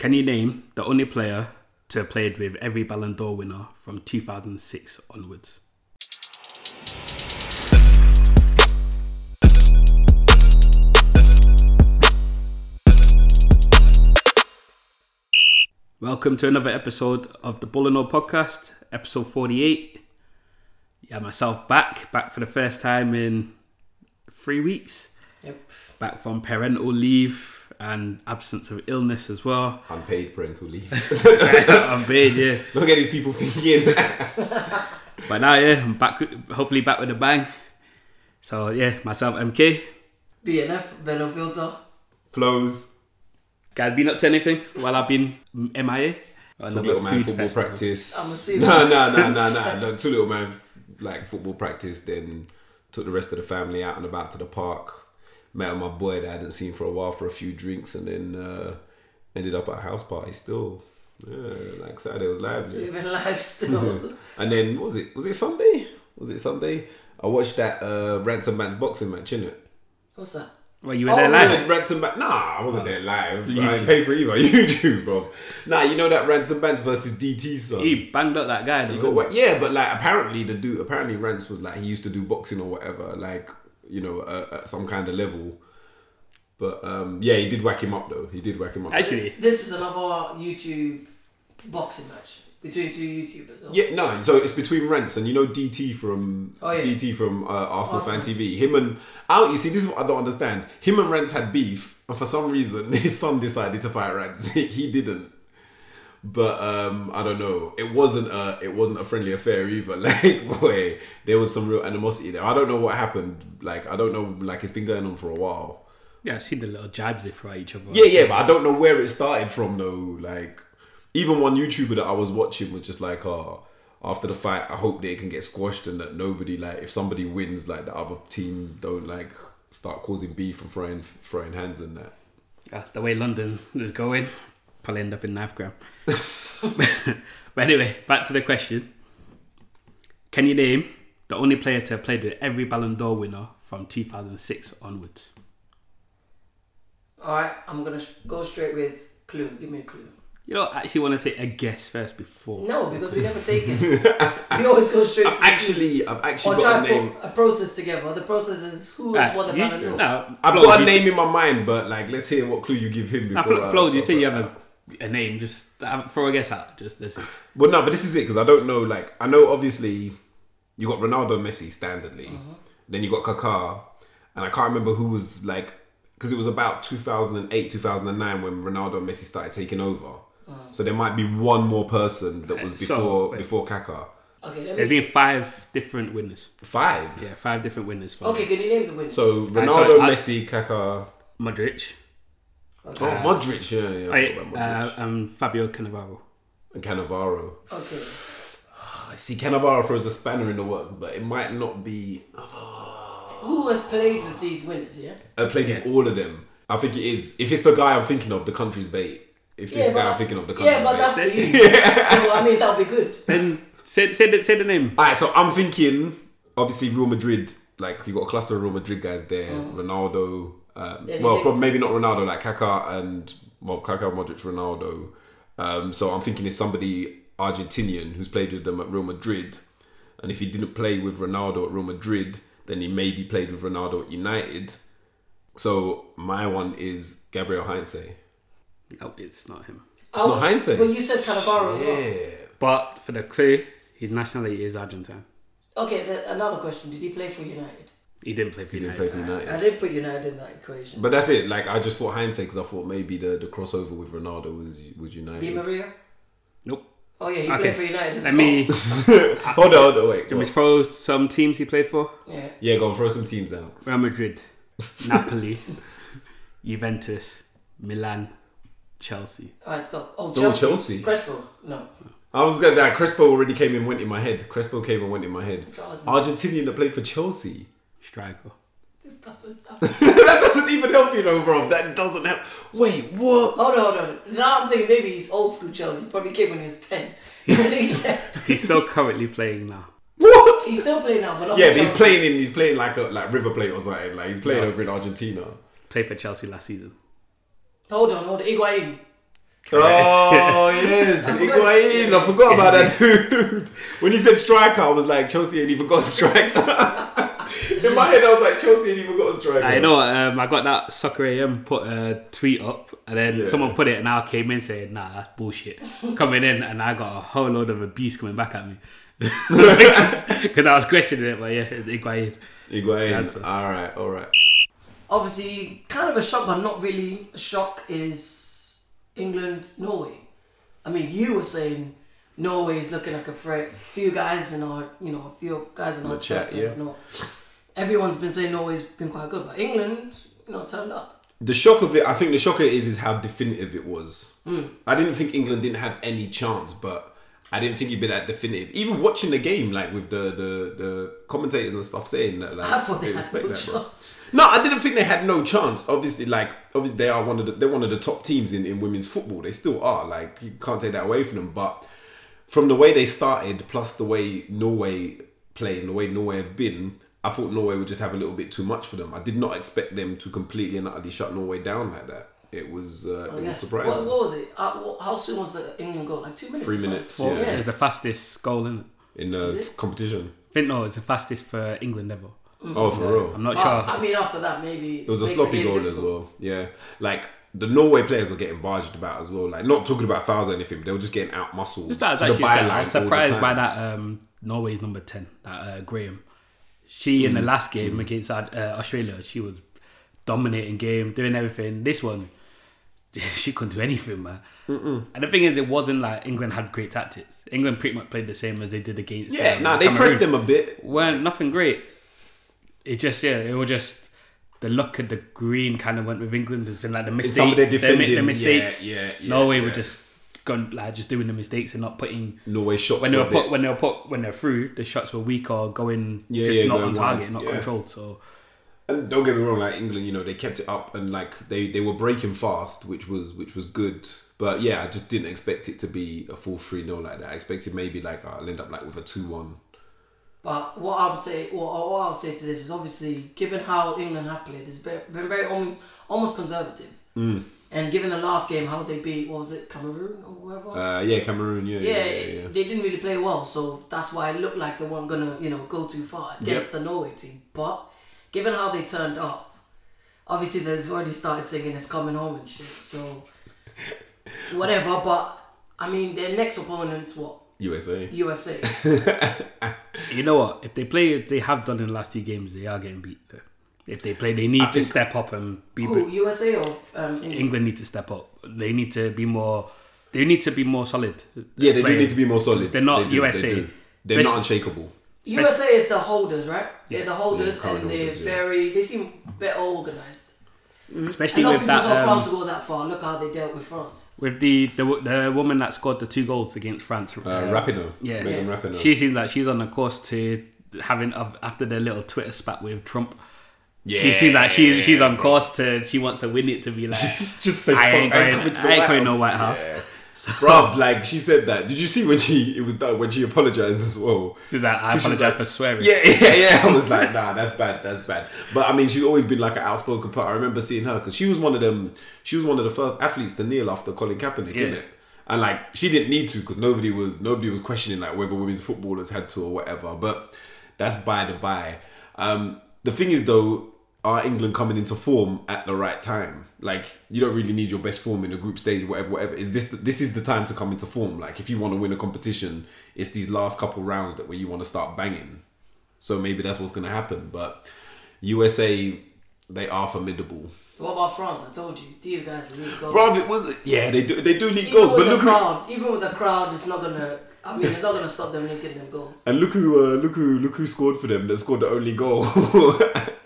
Can you name the only player to have played with every Ballon d'Or winner from 2006 onwards? Welcome to another episode of the Bull d'Or podcast, episode 48. Yeah, myself back, back for the first time in three weeks. Yep. Back from parental leave and absence of illness as well. Unpaid parental leave. I'm paid, yeah. Look at these people thinking. But now, yeah, I'm back, hopefully back with a bang. So, yeah, myself, MK. BNF, Bello Filter. Flows. Guys, been up to anything while I've been MIA? Or Took another little man football festival? practice. I'm assuming- No, no, no, no, no. no. Two little man like football practice. Then took the rest of the family out and about to the park. Met my boy that I hadn't seen for a while for a few drinks, and then uh, ended up at a house party. Still, yeah, like Saturday was lively. Living life still. And then what was it? Was it Sunday? Was it Sunday? I watched that uh, Ransom Man's boxing match, innit? What's that? Well, you were Oh, there really? live. Rants N Bants. Nah, I wasn't there live. I YouTube. didn't pay for either. YouTube, bro. Nah, you know that Rants N Bants versus DT son. He banged up that guy. You Though. got what? Yeah, but like apparently the dude, apparently Rants was like he used to do boxing or whatever, like you know, uh, at some kind of level. But um, yeah, he did whack him up though. He did whack him up. Actually, This is another YouTube boxing match between two YouTubers. Yeah, no. So it's between Rants and you know DT from Oh, yeah. DT from uh, Arsenal Fan TV. Him and out. you see, this is what I don't understand. Him and Rants had beef, and for some reason his son decided to fight Rants. he didn't. But um, I don't know. It wasn't a it wasn't a friendly affair either. Like, boy, there was some real animosity there. I don't know what happened. Like, I don't know. Like, it's been going on for a while. yeah, I've seen the little jabs they throw at each other. Yeah, yeah, but I don't know where it started from though. Like, even one YouTuber that I was watching was just like, oh, after the fight, I hope they can get squashed and that nobody like, if somebody wins, like the other team don't like start causing beef and throwing throwing hands and that. That's the way London is going. Probably end up in knife gram. but anyway, back to the question. Can you name the only player to have played with every Ballon d'Or winner from 2006 onwards? All right, I'm gonna go straight with clue. Give me a clue. You don't actually want to take a guess first before. No, because we never take guesses. we always go straight to I've the clue. actually, I've actually or try got a and name. put a process together. The process is who has Ah, won the you- Ballon d'Or. no, I've Flo, got a you name in my mind, but like, let's hear what clue you give him Now, before. Flo, I- Flo, do you say you have I- a, a name? Just uh, throw a guess out. Just this. Well, no, but this is it because I don't know. Like, I know obviously you got Ronaldo, Messi, standardly. Then you got Kaká, and I can't remember who was like because it was about 2008, 2009 when Ronaldo and Messi started taking over. So there might be one more person that was before wait. before Kaká. Okay, let There's me. been five different winners. Five. Yeah, five different winners. For Okay, can you name the winners? So Right, Ronaldo, so Messi, Kaká. Modric Oh, Modric. Yeah, yeah. I I, about Modric. uh, and Fabio Cannavaro. and Cannavaro. okay. I see Cannavaro throws a spanner in the work, but it might not be. Ah. Who has played with these winners? Yeah. I played with all of them. I think it is. If it's the guy I'm thinking of, the country's bait. If this Yeah, guy I'm thinking of, the country's yeah, but bait. that's for you. So I mean, that'll be good. Then say, say, the, say the name. Alright, so I'm thinking, obviously, Real Madrid. Like you got a cluster of Real Madrid guys there. Mm. Ronaldo. Um, well, they- probably maybe not Ronaldo, like Kaká and well, Kaká, Modric, Ronaldo. Um, so I'm thinking it's somebody Argentinian who's played with them at Real Madrid. And if he didn't play with Ronaldo at Real Madrid, then he maybe played with Ronaldo at United. So my one is Gabriel Heinze. No, it's not him. It's not Heinze. But you said Cannavaro as well. Yeah. But for the clue, his nationality is Argentine. Okay, then another question. Did he play for United? He didn't play for He didn't United. play for United. I didn't put United in that equation. But that's it. Like I just thought hindsight because I thought maybe the, the crossover with Ronaldo was was Di United. Maria? Nope. Oh yeah, he Okay. played for United as Let well. me, hold on, hold on, wait. let me throw some teams he played for. Yeah. Yeah, go on, throw some teams out. Real Madrid, Napoli, Juventus, Milan, Chelsea. Alright, stop. Oh, Oh, Chelsea. Chelsea. Crespo. No. I was gonna that Crespo already came and went in my head. Crespo came and went in my head. Argentinian that played for Chelsea. Striker. This doesn't help. that doesn't even help you, though, bro. That doesn't help. Wait, what? Hold on, hold on. Now I'm thinking maybe he's old school Chelsea. He probably came when he was 10. And then he left. He's still currently playing now. What? He's still playing now, but not Yeah, for but he's playing in. He's playing like a like River Plate or something. Like he's playing No. over in Argentina. Played for Chelsea last season. Hold on, hold on. Higuain. Oh yes, Higuain. I forgot about that dude. When he said striker, I was like, Chelsea ain't even got a striker. In my head, I was like, Chelsea ain't even got a striker. I know. Um, I got that soccer AM put a tweet up, and then Yeah. someone put it, and I came in saying, "Nah, that's bullshit." Coming in, and I got a whole load of abuse coming back at me because I was questioning it. But yeah, it's Higuain. Higuain. That's All right, all right. Obviously, kind of a shock, but not really a shock. Is England Norway? I mean, you were saying Norway is looking like a threat. Few guys in our, you know, a few guys in our The chat, chat. yeah. No, everyone's been saying Norway's been quite good, but England, you know, turned up. The shock of it, I think the shock of it is, is how definitive it was. Hmm. I didn't think England didn't have any chance, but I didn't think you'd be that definitive. Even watching the game, like with the the, the commentators and stuff saying that, like, I thought they had no that, bro. No, I didn't think they had no chance. Obviously, like obviously they are one of the they're one of the top teams in, in women's football. They still are. Like you can't take that away from them. But from the way they started, plus the way Norway play and the way Norway have been, I thought Norway would just have a little bit too much for them. I did not expect them to completely and utterly shut Norway down like that. It was uh, it was Yes. surprising. What, what was it? Uh, what, how soon was the England goal? Like two minutes. Three minutes, Well, Yeah. It was the fastest goal in. in the competition. I think no, it's the fastest for England ever. Oh, for real. I'm not But, sure. I mean, after that, maybe It was a sloppy goal as well. Yeah, like the Norway players were getting barged about as well. Like not talking about fouls or anything, but they were just getting out muscled. Just that, to actually said, I byline was surprised by that um, Norway's number ten, that uh, Graham. She in the last game against uh, Australia, she was dominating game, doing everything. This one, she couldn't do anything, man. And the thing is, it wasn't like England had great tactics. England pretty much played the same as they did against. Yeah, um, nah, they Cameroon. pressed them a bit. weren't nothing great. It just yeah, it was just the luck of the green kind of went with England. It's in like the mistakes, some of their the, defending, the mistakes. yeah, yeah, yeah, Norway were just gone like just doing the mistakes and not putting Norway shots when they were were bit- put when they were put when they're through. The shots were weak or going Yeah, just yeah, not going on target, wide, not yeah. controlled. So And don't get me wrong, like England, you know, they kept it up and like they they were breaking fast, which was which was good. But yeah, I just didn't expect it to be a full three 0 like that. I expected maybe like I'll end up like with a two one. But what I would say, what, what I would say to this is obviously, given how England have played, it's been, been very almost conservative. Mm. And given the last game, how they beat, what was it, Cameroon or whoever? Uh, yeah, Cameroon. Yeah, yeah, yeah, yeah. yeah. they didn't really play well, so that's why it looked like they weren't gonna, you know, go too far against Yep. the Norway team. But given how they turned up, obviously they've already started singing "It's Coming Home" and shit. So whatever. But I mean, their next opponent's what USA. USA. you know what? If they play, if they have done in the last two games, they are getting beat. If they play, they need to think- step up and be. Who USA or um, England? England need to step up. They need to be more. They need to be more solid. Yeah, they do need to be more solid. They're not They do, USA. They they're Especially- not unshakable. USA is the holders, right? They're the holders, Yeah, and they're holders, yeah. very. They seem better organized. Especially A lot of with people thought that France um, would go that far. Look how they dealt with France. with the, the the woman that scored the two goals against France. Uh, Rapinoe. Yeah, Megan Yeah. Rapinoe. She seems like she's on the course to having after their little Twitter spat with Trump. She seems like she's she's on course to she wants to win it to be like just say, I ain't I going- to the I ain't White going no House. White House. Yeah. Bruv, like she said that. Did you see when she it was done when she apologized as well? she's like I apologize like- for swearing. Yeah, yeah, yeah. I was like, nah, that's bad, that's bad. But I mean, she's always been like an outspoken part. I remember seeing her because she was one of them. She was one of the first athletes to kneel after Colin Kaepernick, Yeah. it? And like, she didn't need to because nobody was nobody was questioning like whether women's footballers had to or whatever. But that's by the by. Um, the thing is though, are England coming into form at the right time? Like, you don't really need your best form in a group stage, whatever, whatever. Is this this is the time to come into form? Like, if you want to win a competition, it's these last couple rounds that where you want to start banging. So maybe that's what's going to happen. But USA, they are formidable. What about France? I told you these guys lead goals. Bro, it was yeah, they do they do lead even goals, but the look who, crowd, even with the crowd, it's not gonna. I mean, it's not gonna stop them linking them goals. and look who uh, look who look who scored for them. That scored the only goal.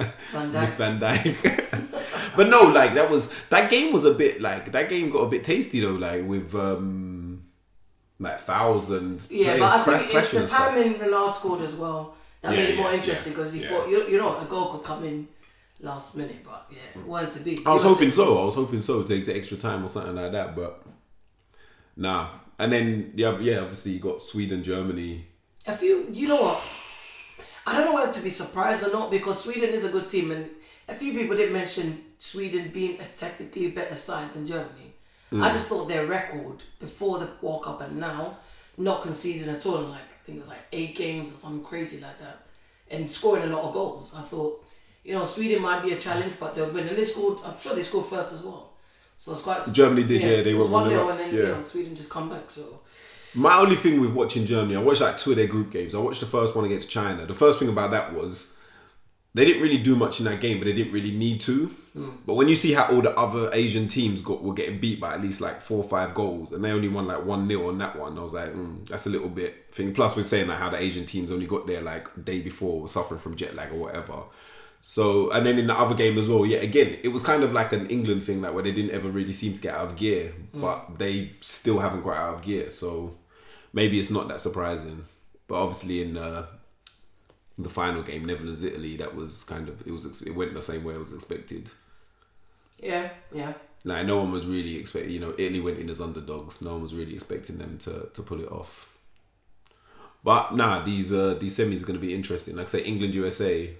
Van Miss Van Dyke. but no, like that was that game was a bit like that game got a bit tasty though, like with um like fouls and Yeah, but I think it's the timing Renard scored as well that Yeah, made it more yeah, interesting because you yeah. thought you, you know a goal could come in last minute, but yeah, it weren't to be. I was USA hoping so. was- I was hoping so. Take the extra time or something like that, but nah. And then yeah, yeah. Obviously, you got Sweden, Germany. A few, you know what? I don't know whether to be surprised or not because Sweden is a good team, and a few people did mention Sweden being a technically better side than Germany. I just thought their record before the World Cup and now, not conceding at all, in like I think it was like eight games or something crazy like that, and scoring a lot of goals. I thought, you know, Sweden might be a challenge, but they'll win. And they scored. I'm sure they scored first as well. So it's quite. Germany did, yeah, they it was were one 0 and then you yeah. know Sweden just come back. So My only thing with watching Germany, I watched like two of their group games. I watched the first one against China. The first thing about that was they didn't really do much in that game, but they didn't really need to. But when you see how all the other Asian teams got were getting beat by at least like four or five goals, and they only won like one 0 on that one, I was like, mm, that's a little bit thing. Plus, we're saying like how the Asian teams only got there like day before, were suffering from jet lag or whatever. So, and then in the other game as well, yeah, again, it was kind of like an England thing, like where they didn't ever really seem to get out of gear, but they still haven't got out of gear. So maybe it's not that surprising. But obviously, in uh, the final game, Netherlands Italy, that was kind of it was it went the same way it was expected. yeah, yeah. Like no one was really expecting, you know, Italy went in as underdogs. No one was really expecting them to to pull it off. But nah, these uh these semis are going to be interesting. Like I say, England USA,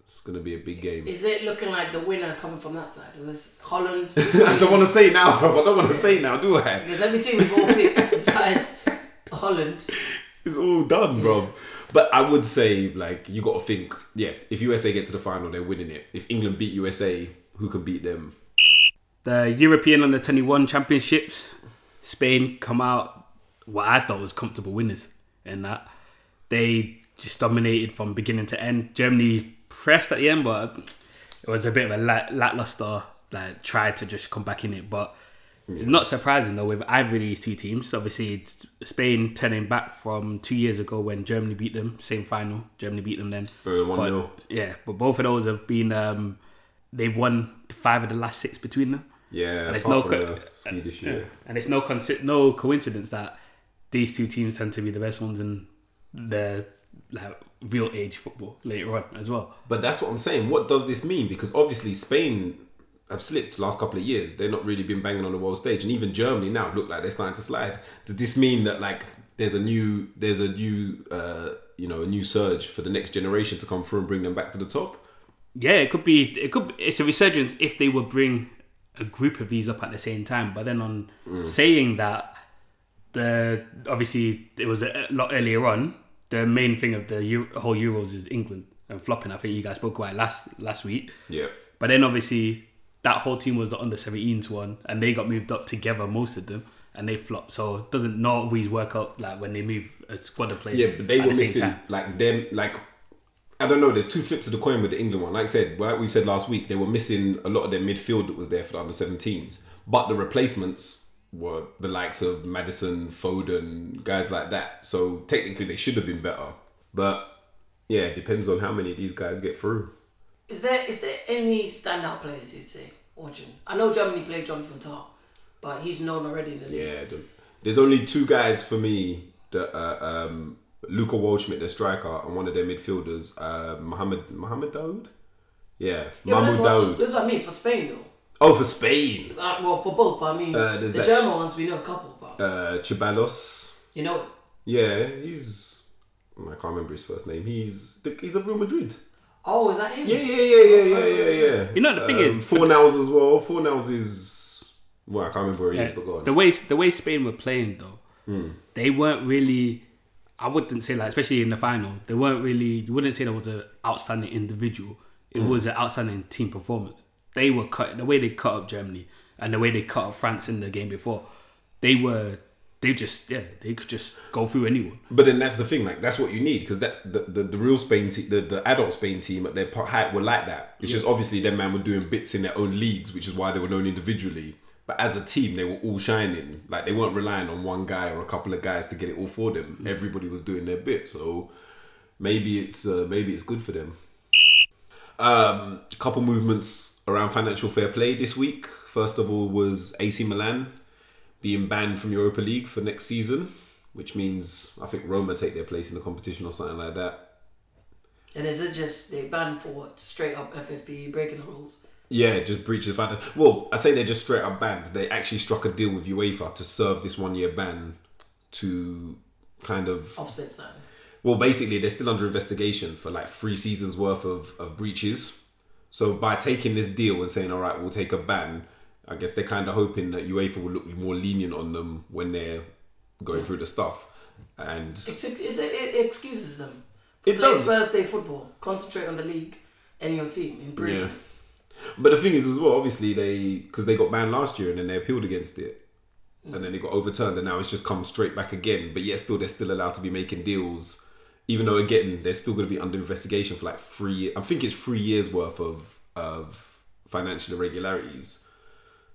it's going to be a big game. Is it looking like the winner's coming from that side? It was Holland. I don't want to say now. I don't want to say now, do I? Because every team we've all picked besides Holland. It's all done, bro. But I would say, like, you got to think, yeah, if USA get to the final, they're winning it. If England beat USA, who can beat them? The European Under 21 Championships, Spain come out what I thought was comfortable winners in that. They just dominated from beginning to end. Germany pressed at the end, but it was a bit of a lack- lackluster like try to just come back in it. But it's not surprising though with either of these two teams. Obviously, it's Spain turning back from two years ago when Germany beat them, same final. Germany beat them then. Uh, 1-0. But, yeah, but both of those have been um, they've won five of the last six between them. Yeah, And it's no co- Swedish Yeah. year. And it's no no coincidence that these two teams tend to be the best ones in the like real age football later on as well. But that's what I'm saying. What does this mean? Because obviously Spain have slipped the last couple of years. They've not really been banging on the world stage, and even Germany now look like they're starting to slide. Does this mean that like there's a new there's a new uh, you know a new surge for the next generation to come through and bring them back to the top? Yeah, it could be. It could. Be, It's a resurgence if they would bring a group of these up at the same time. But then on saying that, the obviously it was a lot earlier on. The main thing of the Euro, whole Euros is England and flopping. I think you guys spoke about it last last week. Yeah. But then obviously that whole team was the under 17s one, and they got moved up together, most of them, and they flopped. So it doesn't not always work out like when they move a squad of players. Yeah, but they were the missing like them like I don't know. There's two flips of the coin with the England one. Like I said, like we said last week, they were missing a lot of their midfield that was there for the under 17s, but the replacements were the likes of Maddison, Foden, guys like that. So technically, they should have been better. But yeah, it depends on how many of these guys get through. Is there is there any standout players you'd say watching? I know Germany played Jonathan Tah, but he's known already in the league. Yeah, there's only two guys for me that uh, um, Luca Waldschmidt, their striker, and one of their midfielders, uh, Mohamed Mohamed Dahoud. Yeah, Yeah, but Mahmoud that's, what, Dahoud. that's what I mean for Spain though. Oh, for Spain, Uh, well, for both, but I mean Uh, the German ones we know a couple, but uh, Ceballos. you know Yeah, he's. I can't remember his first name. He's he's of Real Madrid. Oh, is that him? Yeah, yeah, yeah, yeah, yeah, yeah, yeah. You know, the thing is- Fornals as well. Fornals is well, I can't remember where he is, but go on. the way the way Spain were playing though, Hmm. they weren't really. I wouldn't say like, especially in the final, they weren't really. You wouldn't say there was an outstanding individual. It Hmm. was an outstanding team performance. They were cut the way they cut up Germany and the way they cut up France in the game before. They were. They just yeah. They could just go through anyone. But then that's the thing, like that's what you need because that the, the, the real Spain team, the, the adult Spain team at their height were like that. It's just obviously them man were doing bits in their own leagues, which is why they were known individually. But as a team, they were all shining. Like they weren't relying on one guy or a couple of guys to get it all for them. Everybody was doing their bit, so maybe it's uh, maybe it's good for them. Um, a couple movements around financial fair play this week. First of all, was AC Milan being banned from Europa League for next season, which means I think Roma take their place in the competition or something like that. And is it just they banned for what? Straight up FFP breaking the rules. Yeah, just breaches of. Well, I say they're just straight up banned. They actually struck a deal with UEFA to serve this one year ban to kind of Offset sign. well, basically they're still under investigation for like three seasons worth of, of breaches. So by taking this deal and saying, all right, we'll take a ban, I guess they're kind of hoping that UEFA will look more lenient on them when they're going through the stuff. And It's, it's, it, it excuses them. It Play does. Thursday football. Concentrate on the league and your team. Improve. yeah, but the thing is as well, obviously they because they got banned last year and then they appealed against it, mm. and then it got overturned and now it's just come straight back again. But yet still they're still allowed to be making deals, even though again they're still going to be under investigation for like three. I think it's three years worth of of financial irregularities.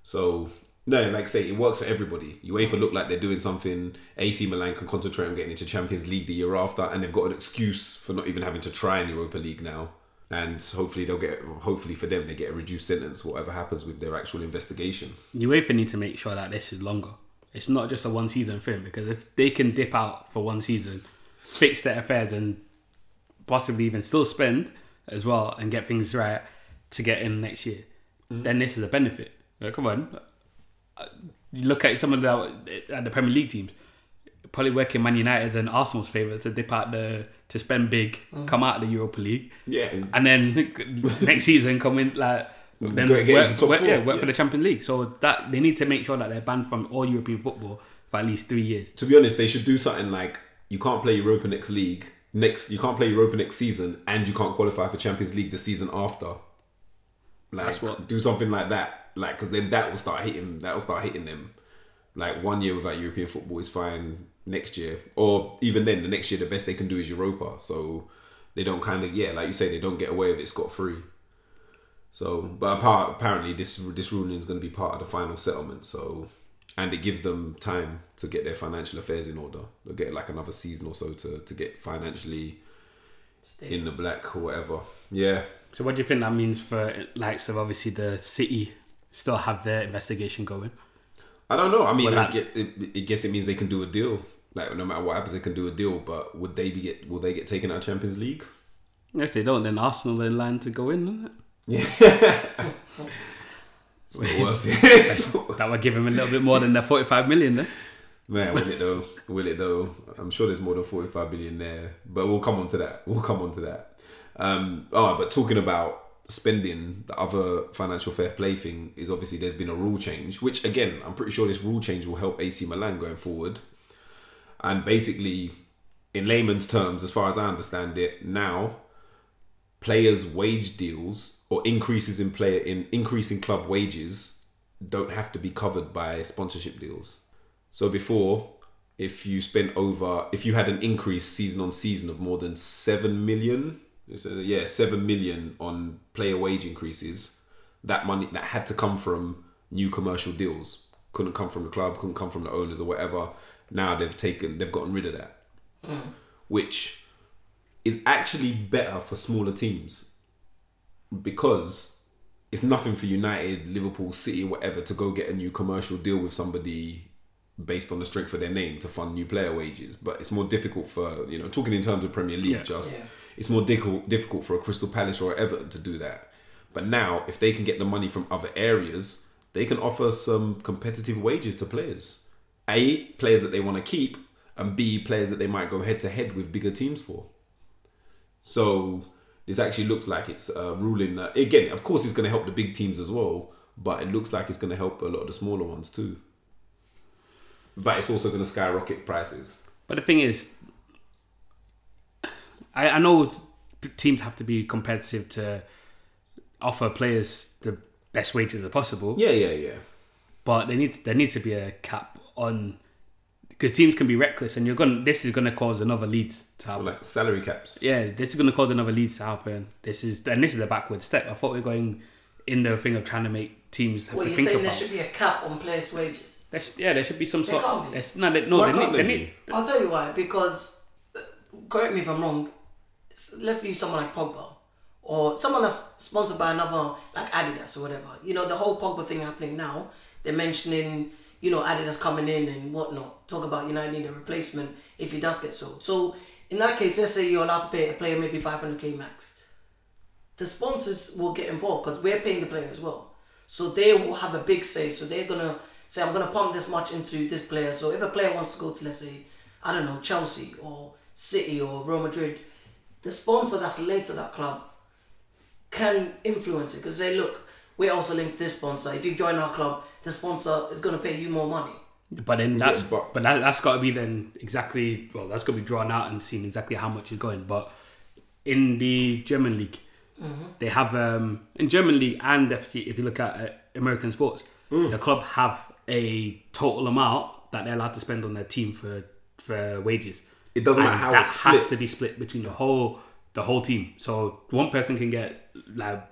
So no, like I say, it works for everybody. UEFA look like they're doing something. AC Milan can concentrate on getting into Champions League the year after, and they've got an excuse for not even having to try in Europa League now. And hopefully they'll get. Hopefully for them, they get a reduced sentence, whatever happens with their actual investigation. UEFA need to make sure that this is longer. It's not just a one season thing because if they can dip out for one season, fix their affairs, and possibly even still spend as well and get things right to get in next year, mm-hmm. then this is a benefit. Like, come on, Uh, you look at some of the at the Premier League teams. Probably working Man United and Arsenal's favour to dip out the to spend big, come out of the Europa League, Yeah, and then next season come in like then Go- work, into top work- four, yeah, work yeah. for the Champions League. So that they need to make sure that they're banned from all European football for at least three years. to be honest, they should do something like you can't play Europa next league next. You can't play Europa next season, and you can't qualify for Champions League the season after. Like That's what- do something like that, like because then that will start hitting. That will start hitting them. Like one year without European football is fine. Next year, or even then, the next year, the best they can do is Europa. So they don't kind of yeah, like you say, they don't get away with it scot free. So, but apart, apparently this this ruling is going to be part of the final settlement. So, and it gives them time to get their financial affairs in order. They'll get like another season or so to to get financially Stay. in the black or whatever. Yeah, So what do you think that means for likes of obviously the City still have their investigation going? I don't know. I mean, I get, it, it guess it means they can do a deal. Like no matter what happens, they can do a deal. But would they be get? Will they get taken out of Champions League? If they don't, then Arsenal are in line to go in, isn't it? It's not worth it. That would give them a little bit more than the forty-five million. Then Man, will it though? Will it though? I'm sure there's more than 45 billion there, but we'll come on to that. We'll come on to that. Um, oh, but talking about spending, the other financial fair play thing is obviously there's been a rule change, which again, I'm pretty sure this rule change will help AC Milan going forward. And basically, in layman's terms, as far as I understand it, now players' wage deals or increases in player in increasing club wages don't have to be covered by sponsorship deals. So before, if you spent over, if you had an increase season on season of more than seven million, so, yeah, seven million on player wage increases, that money that had to come from new commercial deals. Couldn't come from the club, couldn't come from the owners or whatever. Now they've taken, they've gotten rid of that, mm. which is actually better for smaller teams because it's nothing for United, Liverpool, City, whatever to go get a new commercial deal with somebody based on the strength of their name to fund new player wages. But it's more difficult for you know talking in terms of Premier League. Yeah. Just Yeah. It's more difficult for a Crystal Palace or Everton to do that. But now, if they can get the money from other areas, they can offer some competitive wages to players. A players that they want to keep, and B players that they might go head to head with bigger teams for. So this actually looks like it's a ruling that again, of course, it's going to help the big teams as well, but it looks like it's going to help a lot of the smaller ones too. But it's also going to skyrocket prices. But the thing is, I, I know teams have to be competitive to offer players the best wages as possible. Yeah, yeah, yeah. But they need there needs to be a cap on because teams can be reckless, and you're going. to This is going to cause another lead to happen. Like salary caps. Yeah, this is going to cause another lead to happen. This is and this is a backward step. I thought we were going in the thing of trying to make teams have What you're saying? about. There should be a cap on players' wages. There sh- yeah, there should be some There sort. can't be. No, they, no, Why they can't need, they there need. I'll tell you why. Because uh, correct me if I'm wrong. Let's use someone like Pogba or someone that's sponsored by another like Adidas or whatever. You know the whole Pogba thing happening now. They're mentioning you know Adidas coming in and whatnot. Talk about United need a replacement if he does get sold. So in that case, let's say you're allowed to pay a player maybe 500k max. The sponsors will get involved because we're paying the player as well. So they will have a big say. So they're gonna say, I'm gonna pump this much into this player. So if a player wants to go to let's say, I don't know, Chelsea or City or Real Madrid, the sponsor that's linked to that club can influence it because they look, we're also linked to this sponsor. If you join our club, the sponsor is going to pay you more money. But then that's but- but, that, that's got to be then exactly well that's got to be drawn out and seen exactly how much is going. But in the German league, they have um, in German league and if you, if you look at uh, American sports, the club have a total amount that they're allowed to spend on their team for for wages. It doesn't And matter how that it's has to be split between the whole the whole team. So one person can get like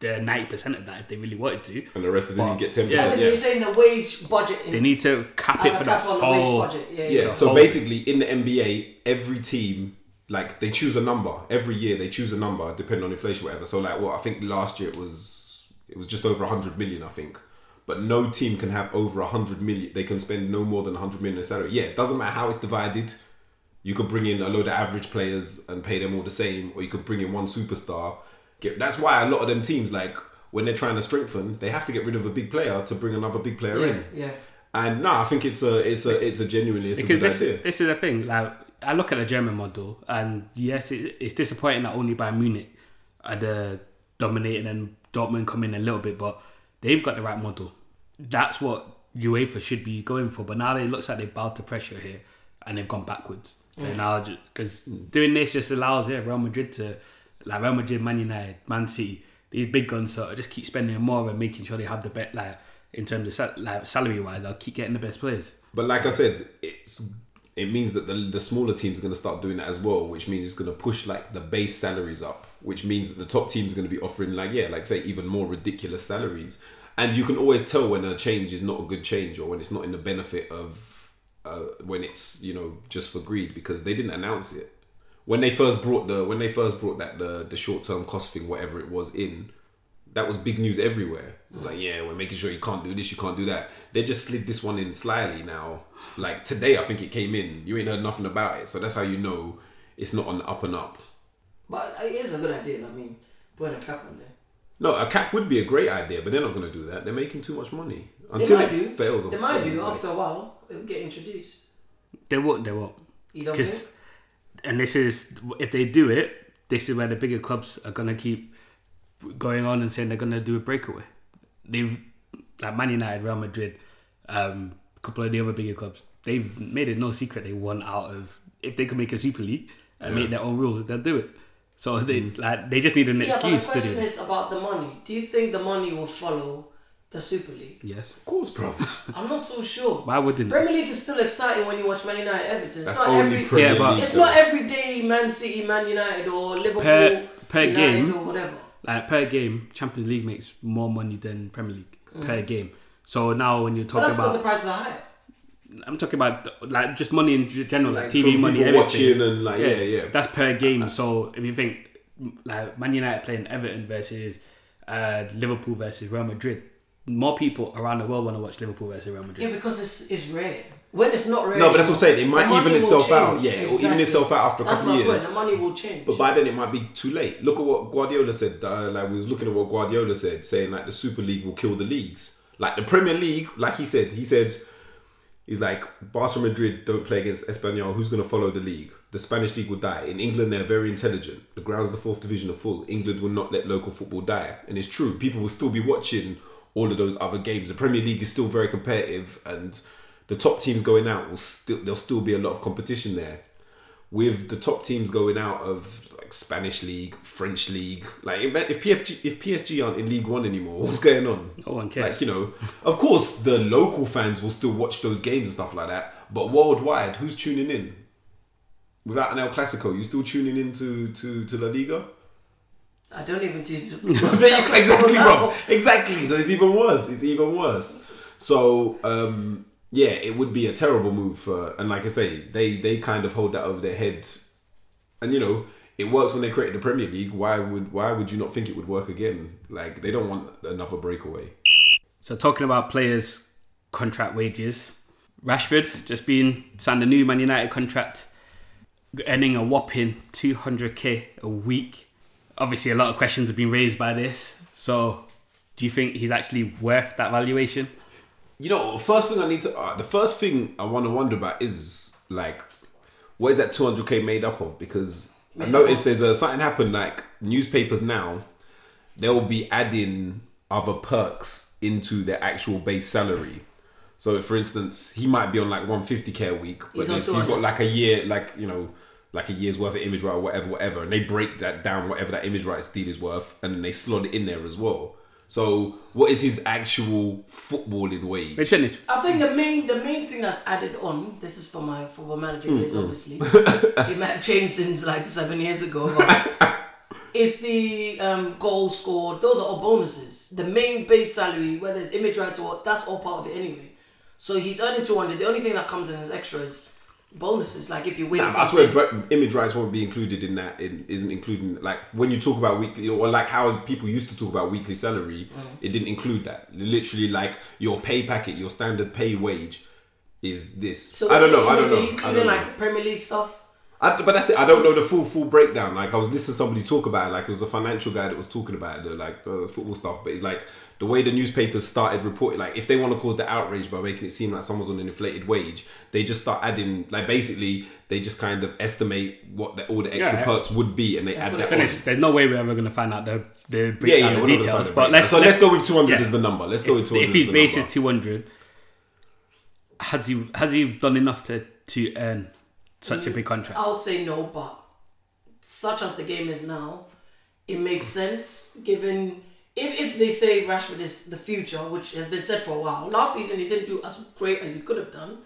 the ninety percent of that if they really wanted to. and the rest of the Well, team get ten percent. yeah. Okay, percent. so you're saying the wage budget They need to cap it a for the cap on the whole. wage budget. Yeah, Yeah, yeah. so whole- basically in the NBA, every team like they choose a number every year. They choose a number depending on inflation, whatever. So like, what I think last year it was it was just over hundred million, I think. But no team can have over hundred million. They can spend no more than hundred million in salary. Yeah, it doesn't matter how it's divided. You could bring in a load of average players and pay them all the same, or you could bring in one superstar. Get that's why a lot of them teams like when they're trying to strengthen, they have to get rid of a big player to bring another big player yeah, in. yeah. And no, I think it's a it's a it's a genuinely it's a because good this, idea. this is the thing. Like I look at the German model, and yes, it, it's disappointing that only Bayern Munich are the dominating and Dortmund come in a little bit, but they've got the right model. That's what UEFA should be going for. But now it looks like they bowed to pressure here, and they've gone backwards. And now because doing this just allows yeah Real Madrid to like Real Madrid, Man United, Man City, these big guns sort of just keep spending more and making sure they have the best like in terms of sal- like salary wise, they'll keep getting the best players. But like I said, it's it means that the, the smaller teams are going to start doing that as well, which means it's going to push like the base salaries up, which means that the top teams are going to be offering like yeah, like say even more ridiculous salaries. And you can always tell when a change is not a good change or when it's not in the benefit of uh, when it's you know just for greed because they didn't announce it when they first brought the when they first brought that the the short term cost thing whatever it was in that was big news everywhere. It was like, yeah, we're making sure you can't do this, you can't do that. They just slid this one in slyly now. Like today, I think it came in. You ain't heard nothing about it, so that's how you know it's not on the up and up. But it is a good idea. I mean, putting a cap on there. No, a cap would be a great idea, but they're not going to do that. They're making too much money until it do. fails. They might do. After a while, get introduced. They won't. They won't. You don't Because, think? and this is if they do it, this is where the bigger clubs are gonna keep going on and saying they're gonna do a breakaway. They've like Man United, Real Madrid, um, a couple of the other bigger clubs. They've made it no secret they want out of if they could make a Super League and make their own rules, they'll do it. So they like they just need an Yeah, but the excuse to do question it. is about the money. Do you think the money will follow the Super League? Yes. Of course, bro. I'm not so sure. Why wouldn't? Premier League is still exciting when you watch Man United Everton. It's That's not only every Premier Yeah, but- League. it's though. not every day Man City, Man United or Liverpool Per- per United game. or whatever. Like per game, Champions League makes more money than Premier League per game. So now when you're But talking that's because about the prices are higher. I'm talking about like just money in general, like, Like, TV from money, people everything. watching and, like, yeah, yeah. That's per game. So if you think like Man United playing Everton versus uh, Liverpool versus Real Madrid, more people around the world want to watch Liverpool versus Real Madrid. Yeah, because it's it's rare. When it's not rare, No, but that's what I'm saying. It might even will itself out, change. yeah, or even itself out after a That's couple my of years. point. The money will change. But by then it might be too late. Look at what Guardiola said. Uh, like we was looking at what Guardiola said, saying like the Super League will kill the leagues. Like the Premier League, like he said, he said he's like Barca Madrid don't play against Espanyol. Who's going to follow the league? The Spanish league will die. In England, they're very intelligent. The grounds, of the fourth division, are full. England will not let local football die, and it's true. People will still be watching all of those other games. The Premier League is still very competitive, and the top teams going out will still there'll still be a lot of competition there with the top teams going out of like Spanish league, French league. Like if if PSG if PSG aren't in League One anymore, what's going on? No one cares. Like you know, of course the local fans will still watch those games and stuff like that. But worldwide, who's tuning in? Without an El Clasico, you still tuning in to to, to La Liga? I don't even do. exactly, bro. Exactly. So it's even worse. It's even worse. So um, yeah, it would be a terrible move for. And like I say, they they kind of hold that over their head. And you know, it worked when they created the Premier League. Why would why would you not think it would work again? Like they don't want another breakaway. So talking about players' contract wages, Rashford just been signed a new Man United contract, earning a whopping 200k a week. Obviously, a lot of questions have been raised by this. So, do you think he's actually worth that valuation? You know, first thing I need to, uh, the first thing I want to wonder about is like, what is that 200k made up of? Because I noticed there's a something happened like newspapers now, they'll be adding other perks into their actual base salary. So, for instance, he might be on like 150k a week, but He's he's, he's got like a year, like you know, like a year's worth of image right or whatever, whatever, and they break that down, whatever that image rights deal is worth, and then they slot it in there as well. So, what is his actual footballing wage? Which is I think the main the main thing that's added on. This is for my football manager Mm, days, obviously. it might have changed since like seven years ago. But it's the um, goal scored. Those are all bonuses. The main base salary, whether it's image rights or what, that's all part of it anyway. So he's earning two hundred. The only thing that comes in as extra is bonuses. Like if you win, Nah, I swear, but image rights won't be included in that. In, isn't including like when you talk about weekly or like how people used to talk about weekly salary. Mm. It didn't include that. Literally, like your pay packet, your standard pay wage is this. So I don't know. I don't know. including, I don't know. like Premier League stuff. I, but that's it. I don't know the full full breakdown. Like I was listening to somebody talk about it. Like it was a financial guy that was talking about it, the, like the football stuff. But it's like the way the newspapers started reporting. Like if they want to cause the outrage by making it seem like someone's on an inflated wage, they just start adding. Like basically, they just kind of estimate what the, all the extra Yeah. perks would be, and they add that on. There's no way we're ever going to find out the the Yeah, breakdown, yeah, the we're not gonna details. find But right? let's so let's go with two hundred yeah. as the number. Let's go with two hundred. if his base number. is 200, has he has he done enough to to earn such a mm, big contract? I would say no, but such as the game is now, it makes sense given if, if they say Rashford is the future, which has been said for a while. Last season he didn't do as great as he could have done,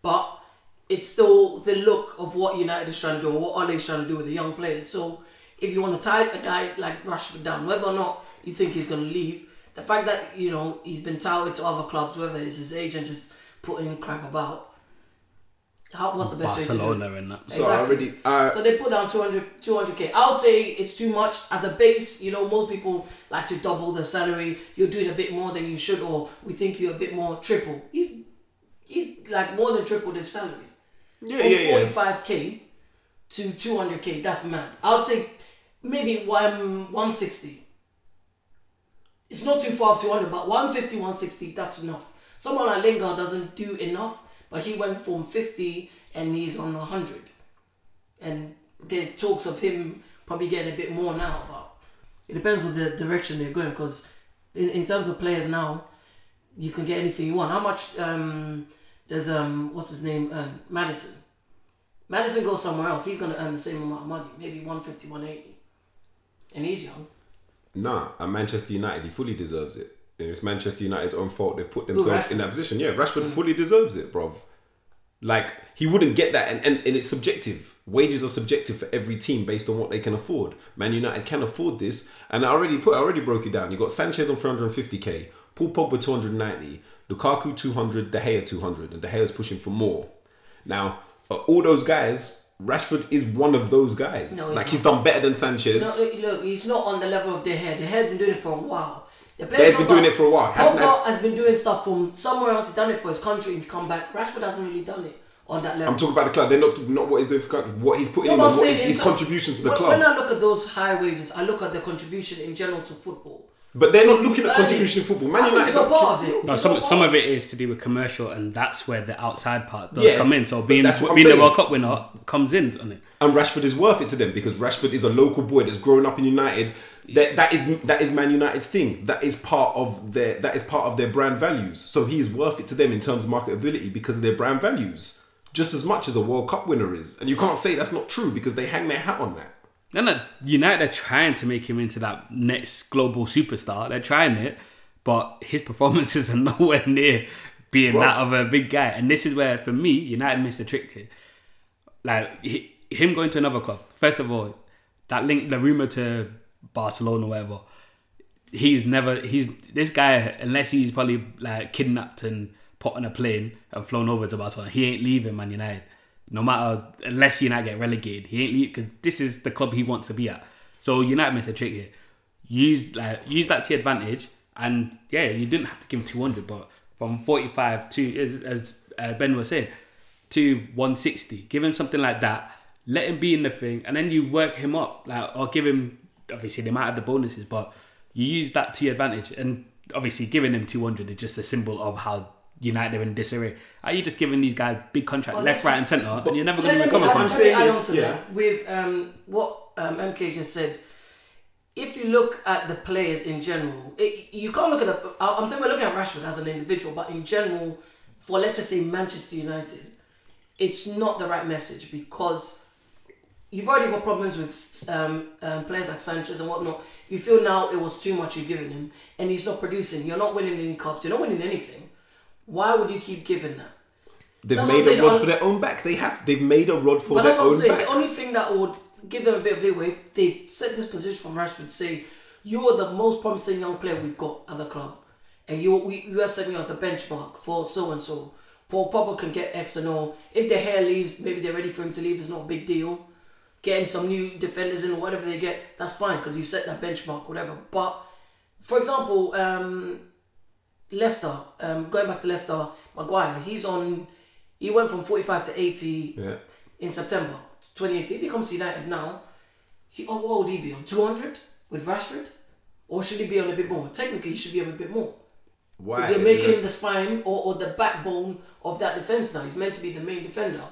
but it's still the look of what United is trying to do or what Ole is trying to do with the young players. So if you want to tie a guy like Rashford down, whether or not you think he's going to leave, the fact that you know he's been touted to other clubs, whether it's his agent just putting crap about. How, what's the best way to do it? Barcelona and that. So I already. Uh, So they put down 200, 200k. I would say it's too much as a base. You know, most people like to double the salary. You're doing a bit more than you should, or we think you're a bit more triple. He's he's like more than triple his salary. yeah, From yeah, yeah. 45k to 200k. That's mad. I'll take maybe one 160. It's not too far off 200, but 150, 160. That's enough. Someone like Lingard doesn't do enough, but he went from 50 and he's on 100 and there's talks of him probably getting a bit more now. But it depends on the direction they're going. Because in, in terms of players now, you can get anything you want. How much um, does um what's his name earn? Maddison. Maddison goes somewhere else. He's gonna earn the same amount of money, maybe 150, 180. and he's young. Nah, at Manchester United, he fully deserves it. And it's Manchester United's own fault they've put themselves Rashford. in that position. Yeah, Rashford fully deserves it, bruv. Like, he wouldn't get that, and, and, and it's subjective. Wages are subjective for every team based on what they can afford. Man United can afford this, and I already put, I already broke it down. You got Sanchez on 350k, Paul Pogba 290, Lukaku 200, De Gea 200, and De Gea's pushing for more. Now, uh, all those guys, Rashford is one of those guys. No, he's like, not. he's done better than Sanchez. No, look, he's not on the level of De Gea. De Gea's been doing it for a while. The They've been doing it for a while. Haven't Pogba has been doing stuff from somewhere else. He's done it for his country. He's come back. Rashford hasn't really done it on that level. I'm talking about the club. They're not not what he's doing for the club. What he's putting No, in, but what saying is his terms- contribution to the when, club. When I look at those high wages, I look at the contribution in general to football. but they're So not looking at contribution it. in football. Man I United it's all don't- part of it. No, some some of it is to do with commercial, and that's where the outside part does Yeah, come in. So being that's what being the. World Cup winner comes in on it. And Rashford is worth it to them because Rashford is a local boy that's grown up in United. That that is that is Man United's thing. That is part of their that is part of their brand values. So he is worth it to them in terms of marketability because of their brand values, just as much as a World Cup winner is. And you can't say that's not true because they hang their hat on that. No, no, United are trying to make him into that next global superstar. They're trying it, but his performances are nowhere near being Bro. that of a big guy. And this is where, for me, United missed the trick here. Like he, him going to another club. First of all, that link, the rumor to Barcelona, or whatever. He's never. He's this guy unless he's probably like kidnapped and put on a plane and flown over to Barcelona. He ain't leaving Man United. No matter unless United get relegated, he ain't leave because this is the club he wants to be at. So United missed a trick here. Use like use that to your advantage, and yeah, you didn't have to give him two hundred, but from forty five to as as uh, Ben was saying to one sixty, give him something like that. Let him be in the thing, and then you work him up, like or give him obviously they might have the bonuses, but you use that to your advantage. And obviously, giving them two hundred is just a symbol of how United are in disarray. Are you just giving these guys big contracts Well, left, right, and centre, and you're never going to let me recover add, from let it? me saying add on to yeah. that with um, what um, MK just said. if you look at the players in general, it, you can't look at the. I'm saying we're looking at Rashford as an individual, but in general, for let's just say Manchester United, it's not the right message because you've already got problems with um, um, players like Sanchez and whatnot. You feel now it was too much you've given him, and he's not producing. You're not winning any cups. You're not winning anything. Why would you keep giving that? They've That's made a rod for their own back. They have. They've made a rod for But their that's what I'm own saying. back. The only thing that would give them a bit of leeway, if they set this position from Rashford, say you're the most promising young player we've got at the club, and you we, you are setting us the benchmark for so and so. Paul Pogba can get X and O. If their hair leaves, maybe they're ready for him to leave. It's not a big deal. Getting some new defenders in or whatever they get, that's fine because you've set that benchmark, whatever. But for example, um, Leicester, um, going back to Leicester, Maguire, he's on. He went from forty-five to eighty yeah. in September 2018. If he comes to United now, he, oh, what would he be on? 200 with Rashford? Or should he be on a bit more? Technically, he should be on a bit more. Why? If you're making him the spine or, or the backbone of that defence now, he's meant to be the main defender.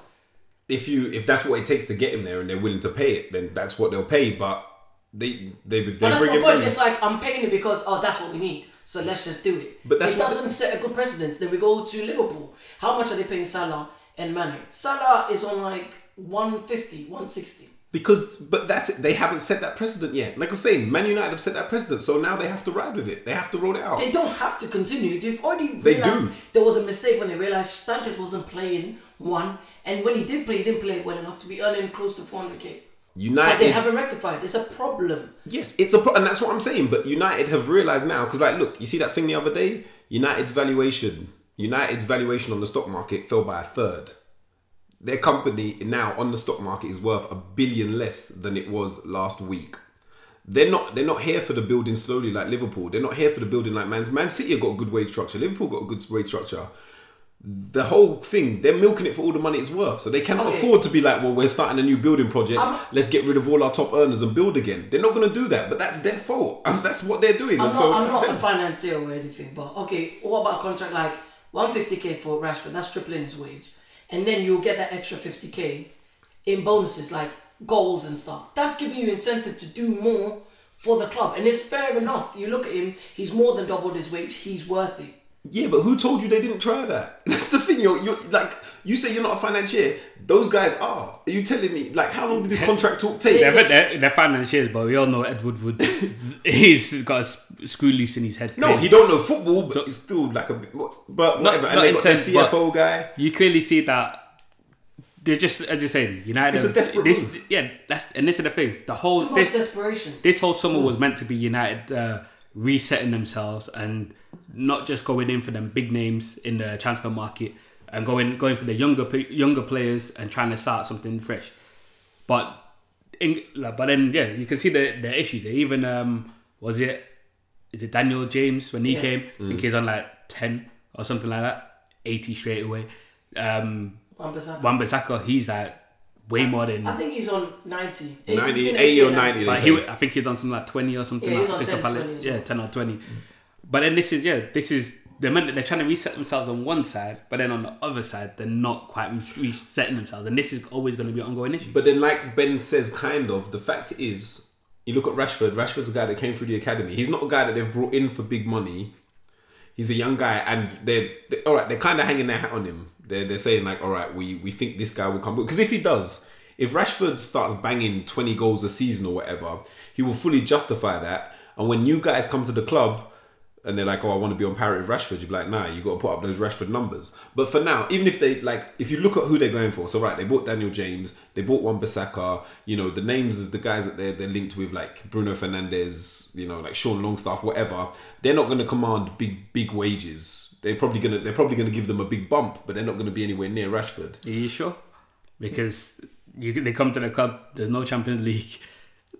If you if that's what it takes to get him there and they're willing to pay it, then that's what they'll pay. But they they they But that's bring him point. It's like I'm paying it because oh that's what we need. So let's just do it. But that's it what doesn't set a good precedence. Then we go to Liverpool. How much are they paying Salah and Mane? Salah is on like 150, 160. Because, but that's it. They haven't set that precedent yet. Like I was saying, Man United have set that precedent, so now they have to ride with it. They have to roll it out. They don't have to continue. They've already They realized do. there was a mistake when they realized Sanchez wasn't playing one, and when he did play, he didn't play well enough to be earning close to 400k. But they haven't rectified. It's a problem. yes, it's a problem, and that's what I'm saying. But United have realized now because, like, look, you see that thing the other day. United's valuation, United's valuation on the stock market fell by a third. Their company now on the stock market is worth a billion less than it was last week. They're not. They're not here for the building slowly like Liverpool. They're not here for the building like Man. Man City have got a good wage structure. Liverpool got a good wage structure. The whole thing, they're milking it for all the money it's worth. So they cannot Okay. afford to be like, well, we're starting a new building project. I'm- Let's get rid of all our top earners and build again. They're not going to do that, but that's their fault. And that's what they're doing. I'm and not, so I'm not a them. financier or anything, but okay, what about a contract like 150k for Rashford? That's tripling his wage. And then you'll get that extra 50k in bonuses like goals and stuff. That's giving you incentive to do more for the club. And it's fair enough. You look at him, he's more than doubled his wage, he's worth it. Yeah, but who told you they didn't try that? That's the thing. You're, you're like, you say you're not a financier. Those guys are. Are you telling me? Like, how long did this contract talk take? They're, they're, they're financiers, but we all know Ed Woodward. he's got a s- screw loose in his head. No, he don't know football, but he's still like a bit. But whatever. Not- and not they got their CFO guy. You clearly see that they're just, as you're saying, United. It's a desperate this, move. Yeah, that's and this is the thing. The whole Too much this, desperation. this whole summer was meant to be United uh, resetting themselves and not just going in for them big names in the transfer market and going going for the younger younger players and trying to start something fresh. But in, but then yeah, you can see the the issues. there. Even um, was it is it Daniel James when he Yeah. came? I Mm. think he's on like ten or something like that, eighty straight away. Um, 1%. Wan-Bissaka, he's like way more than. I think he's on 90. 90, 18, 80 or 90. But he. I think he's done something like twenty or something. Yeah, he was on 10, Palace. 20 as yeah, ten or twenty. But then this is yeah, this is they meant they're trying to reset themselves on one side, but then on the other side they're not quite resetting themselves, and this is always going to be an ongoing issue. But then, like Ben says, kind of, the fact is, you look at Rashford. Rashford's a guy that came through the academy. He's not a guy that they've brought in for big money. He's a young guy, and they're, they all right. They're kind of hanging their hat on him. They're they're saying like, all right, we we think this guy will come because if he does, if Rashford starts banging twenty goals a season or whatever, he will fully justify that. And when new guys come to the club, and they're like, "Oh, I want to be on parity with Rashford," you'd be like, "Nah, you got to put up those Rashford numbers." But for now, even if they like, if you look at who they're going for, so right, they bought Daniel James, they bought Wan Bissaka, you know, the names of the guys that they're they're linked with, like Bruno Fernandes, you know, like Sean Longstaff, whatever. They're not going to command big big wages. They're probably gonna they're probably gonna give them a big bump, but they're not going to be anywhere near Rashford. Are you sure? Because you they come to the club, there's no Champions League.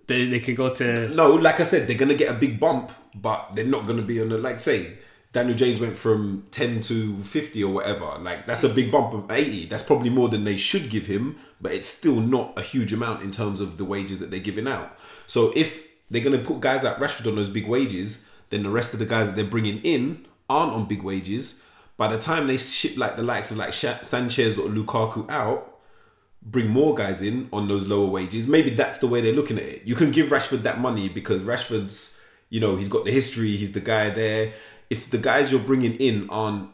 They they can go to No, like I said, they're gonna get a big bump, but they're not gonna be on the like say Daniel James went from ten to fifty or whatever. Like that's a big bump of eighty. That's probably more than they should give him, but it's still not a huge amount in terms of the wages that they're giving out. So if they're gonna put guys like Rashford on those big wages, then the rest of the guys that they're bringing in aren't on big wages. By the time they ship like the likes of like Sanchez or Lukaku out, bring more guys in on those lower wages. Maybe that's the way they're looking at it. You can give Rashford that money because Rashford's, you know, he's got the history, he's the guy there. If the guys you're bringing in aren't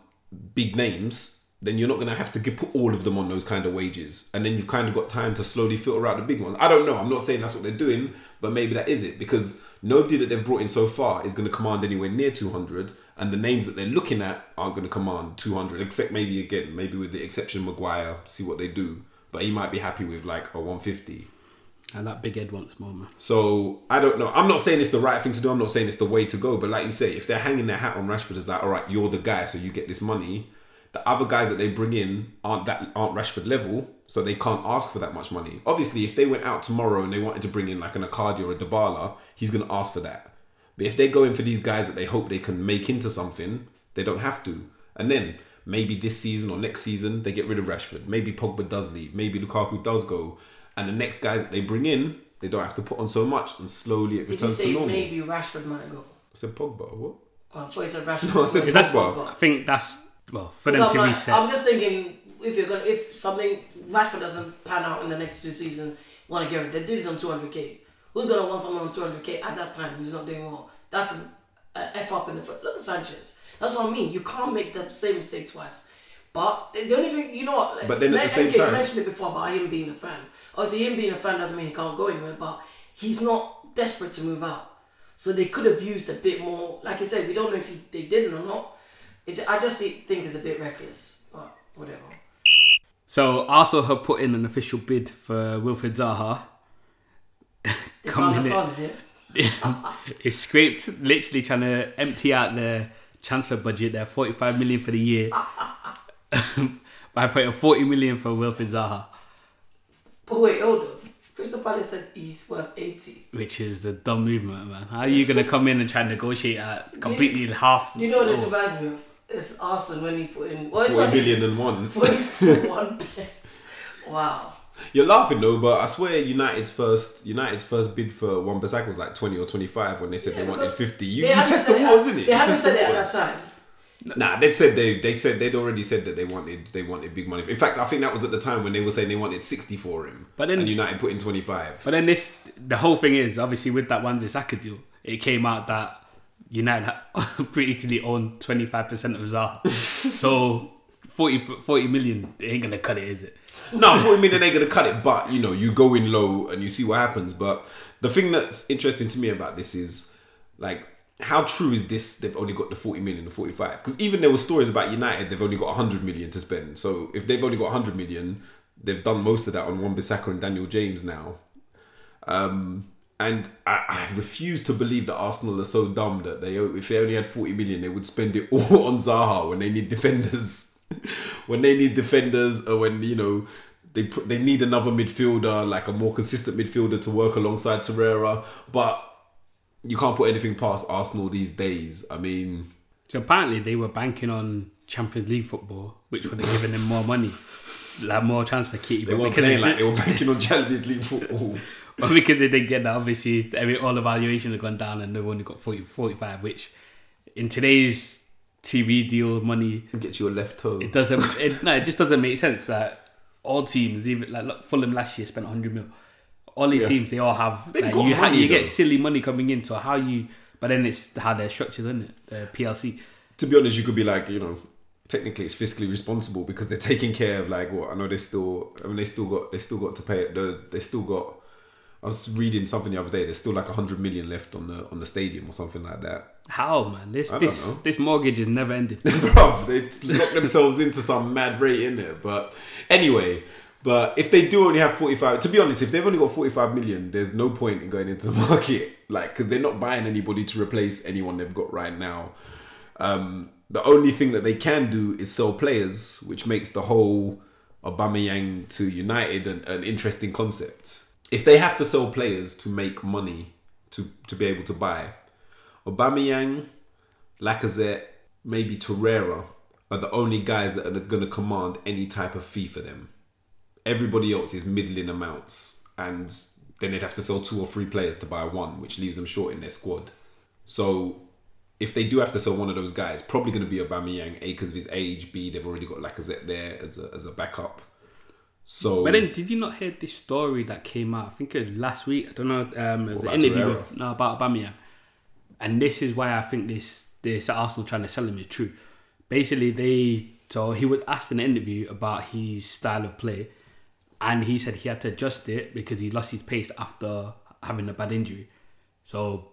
big names, then you're not going to have to put all of them on those kind of wages. And then you've kind of got time to slowly filter out the big ones. I don't know. I'm not saying that's what they're doing, but maybe that is it because nobody that they've brought in so far is going to command anywhere near 200. And the names that they're looking at aren't going to command 200, except maybe again, maybe with the exception of Maguire, see what they do. But he might be happy with like a 150. And that big head once more, man. So I don't know. I'm not saying it's the right thing to do. I'm not saying it's the way to go. But like you say, if they're hanging their hat on Rashford as like, all right, you're the guy, so you get this money. The other guys that they bring in aren't that aren't Rashford level, so they can't ask for that much money. Obviously, if they went out tomorrow and they wanted to bring in like an Icardi or a Dybala, he's gonna ask for that. But if they're going for these guys that they hope they can make into something, they don't have to. And then maybe this season or next season they get rid of Rashford. Maybe Pogba does leave. Maybe Lukaku does go. And the next guys that they bring in, they don't have to put on so much, and slowly it Did you returns to say normal. maybe Rashford might go? I said Pogba. What? Oh, I thought you said Rashford. No, I said Is Pogba. I think that's well for them I'm, to like- reset. I'm just thinking if you're gonna if something Rashford doesn't pan out in the next two seasons, want to get rid. The dude's on 200k. Who's gonna want someone on 200k at that time who's not doing well? That's a, a f up in the foot. Look at Sanchez. That's what I mean. You can't make the same mistake twice. But the only thing you know what? But then at the same MK time- mentioned it before about him being a fan. Obviously, him being a fan doesn't mean he can't go anywhere. But he's not desperate to move out. So they could have used a bit more. Like I said, we don't know if he, they didn't or not. It, I just see, think it's a bit reckless. But whatever. So Arsenal have put in an official bid for Wilfried Zaha. They Coming found the in. funds, yeah. it's scraped, literally trying to empty out the transfer budget. They're 45 million for the year by putting 40 million for Wilfried Zaha, But wait, hold on. Crystal Palace said he's worth 80. which is the dumb movement, man. How are you gonna come in and try and negotiate at completely half? Do you know what this reminds me of? It's Arsenal when he put in. Well, it's 40 not million and one. 41 pence. Wow. You're laughing though, but I swear United's first United's first bid for Wan Bissaka was like 20 or 25 when they said Yeah, they wanted 50. You, They you test the said it waters, isn't it? They You hadn't said the it at that time. Nah, they said they they said they'd already said that they wanted they wanted big money. In fact, I think that was at the time when they were saying they wanted 60 for him. But then- and United put in 25. But then this, the whole thing is obviously with that Wan Bissaka deal, it came out that United had previously owned 25% of Zaha. so 40, 40 million, ain't gonna cut it, is it? no, 40 million ain't gonna cut it, but you know, you go in low and you see what happens. But the thing that's interesting to me about this is like how true is this? They've only got the 40 million, the 45. Because even there were stories about United, they've only got 100 million to spend. So if they've only got 100 million, they've done most of that on Wan Bissaka and Daniel James now. Um, and I, I refuse to believe that Arsenal are so dumb that they, if they only had 40 million, they would spend it all on Zaha when they need defenders. when they need defenders, or when you know they put, they need another midfielder, like a more consistent midfielder to work alongside Torreira. But you can't put anything past Arsenal these days. I mean, So apparently they were banking on Champions League football, which would have given them more money, like more transfer kitty. they but weren't playing they like they were banking on Champions League football. Well, because they didn't get that, obviously, every, all the valuations have gone down and they've only got 40, 45, which in today's TV deal money, Get you a left toe. it doesn't, it, no, it just doesn't make sense that all teams, even like Fulham last year spent 100 mil. All these Yeah. teams, they all have, like, got you, money, you get silly money coming in, so how you, but then it's how they're structured, isn't it? The PLC. to be honest, you could be like, you know, technically it's fiscally responsible because they're taking care of like what I know they still. I mean, they still got they still got to pay it. The, they still got. I was reading something the other day. There's still like hundred million left on the on the stadium or something like that. How, man? This, I this, this mortgage is never ended. Bruv, they locked themselves into some mad rate in there. But anyway, but if they do only have 45, to be honest, if they've only got 45 million, there's no point in going into the market. Like, because they're not buying anybody to replace anyone they've got right now. Um, the only thing that they can do is sell players, which makes the whole Aubameyang to United an, an interesting concept. If they have to sell players to make money to, to be able to buy, Aubameyang, Lacazette, maybe Torreira are the only guys that are going to command any type of fee for them. Everybody else is middling amounts, and then they'd have to sell two or three players to buy one, which leaves them short in their squad. So, if they do have to sell one of those guys, probably going to be Aubameyang, A because of his age, B they've already got Lacazette there as a, as a backup. So But then, did you not hear this story that came out? I think it was last week. I don't know. Um, it was an about interview with no about Aubameyang, and this is why I think this this Arsenal trying to sell him is true. Basically, they so he was asked in an interview about his style of play, and he said he had to adjust it because he lost his pace after having a bad injury. So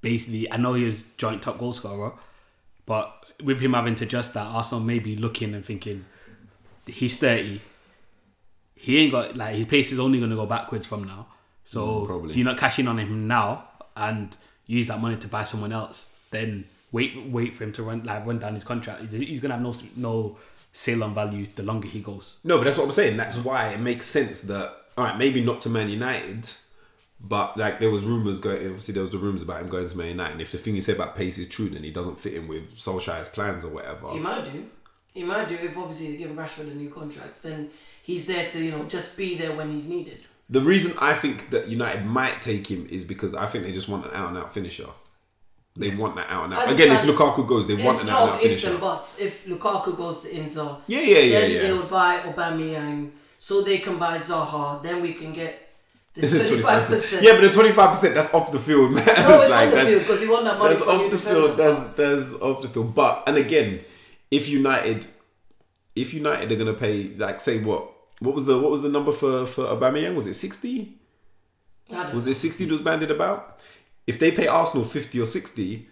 basically, I know he was joint top goal scorer, but with him having to adjust that, Arsenal may be looking and thinking he's thirty he ain't got like his pace is only going to go backwards from now. So Mm, probably. do you not cash in on him now and use that money to buy someone else? Then wait, wait for him to run like run down his contract. He's- He's going to have no no sale on value the longer he goes. No, but that's what I'm saying. That's why it makes sense that all right, maybe not to Man United, but like there was rumors going. Obviously, there was the rumors about him going to Man United. And if the thing he said about pace is true, then he doesn't fit in with Solskjaer's plans or whatever. He might do. He might do if obviously he's giving Rashford a new contract. Then he's there to you know just be there when he's needed. The reason I think that United might take him is because I think they just want an out and out finisher. They want that out and out. As Again, if Lukaku goes, they want It's an out and not out of ifs finisher. and buts. If Lukaku goes to Inter, Yeah, yeah, yeah, then yeah. they would buy Aubameyang so they can buy Zaha. Then we can get The twenty five percent. Yeah, but the twenty five percent that's off the field, man. No, it's Like, on the field because he won that money That's off the field. That's that's off the field. But and again, if United, if United are gonna pay like say what what was the what was the number for for Aubameyang? Was it sixty? Was it sixty that was banded about? If they pay Arsenal fifty or sixty,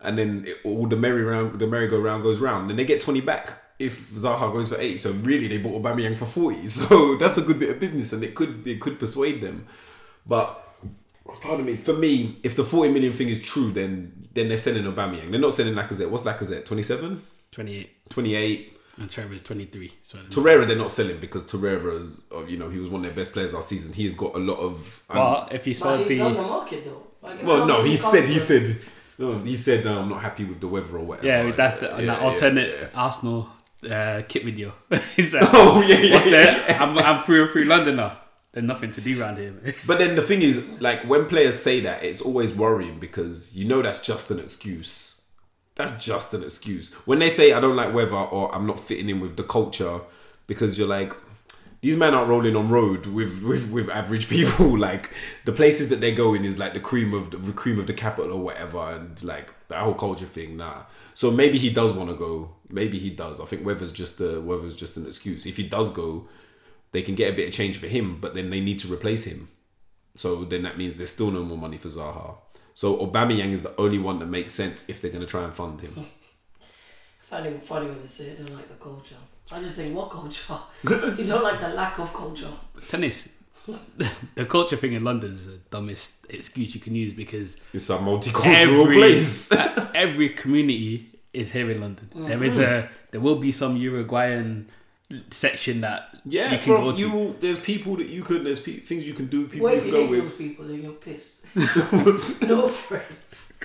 and then it, all the merry round the merry go round goes round, then they get twenty back. If Zaha goes for eighty, so really they bought Aubameyang for forty. So that's a good bit of business, and it could it could persuade them. But pardon me, for me, if the forty million thing is true, then then they're selling Aubameyang. They're not selling Lacazette. What's Lacazette? 27? 28 28? And Torreira is 23. So Torreira, they're not selling because Torreira is, uh, you know, he was one of their best players last season. He has got a lot of. um, but if you saw But he's on the the market though. Like, well, no, he he said he said no, he said no, I'm not happy with the weather or whatever. yeah, that's the, Yeah, that yeah, alternate yeah. Arsenal uh, kit video. He's like, Oh yeah, yeah, what's yeah, yeah. I'm I'm through and through London now. There's nothing to do around here. man. But then the thing is, like when players say that, it's always worrying because you know that's just an excuse. That's just an excuse. When they say I don't like weather or I'm not fitting in with the culture, because you're like, these men aren't rolling on road with with, with average people. like the places that they're going is like the cream of the, the cream of the capital or whatever, and like that whole culture thing. Nah. So maybe he does want to go. Maybe he does. I think weather's just a weather's just an excuse. If he does go, they can get a bit of change for him, but then they need to replace him. So then that means there's still no more money for Zaha. So Aubameyang is the only one that makes sense if they're going to try and fund him. find it funny when they say they don't like the culture. I just think, what culture? you don't like the lack of culture. Tennis. the culture thing in London is the dumbest excuse you can use because It's a multicultural every, place. Uh, every community is here in London. There is mm. a there will be some Uruguayan section that Yeah, you can bro, go to. you there's people that you could there's pe- things you can do. People What you if you can go hate with. people? Then you're pissed. no friends.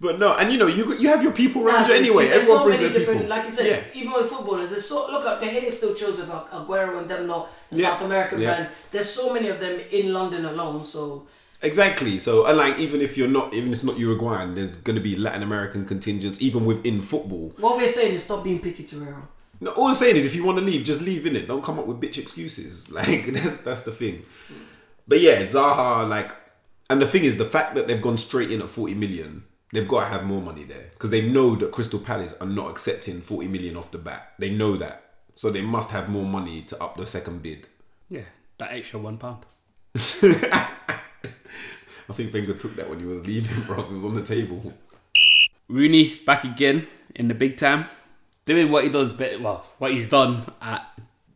But no, and you know you you have your people around Nah, you anyway. There's Everyone so brings many their different, people. like you said, Yeah. even with footballers, there's so look at the hate still shows with Aguero and them lot, the Yeah. South American Yeah. band. There's so many of them in London alone. So Exactly. So, and like, even if you're not, even if it's not Uruguayan, there's going to be Latin American contingents, even within football. what we're saying is stop being picky, Torreira. No, all I'm saying is, if you want to leave, just leave in it. Don't come up with bitch excuses. Like that's that's the thing. But yeah, Zaha, like, and the thing is, the fact that they've gone straight in at 40 million, they've got to have more money there because they know that Crystal Palace are not accepting 40 million off the bat. They know that, so they must have more money to up the second bid. yeah, that extra one pound. I think Wenger took that when he was leaving, bro. It was on the table. Rooney back again in the big time, doing what he does better. Well, what he's done at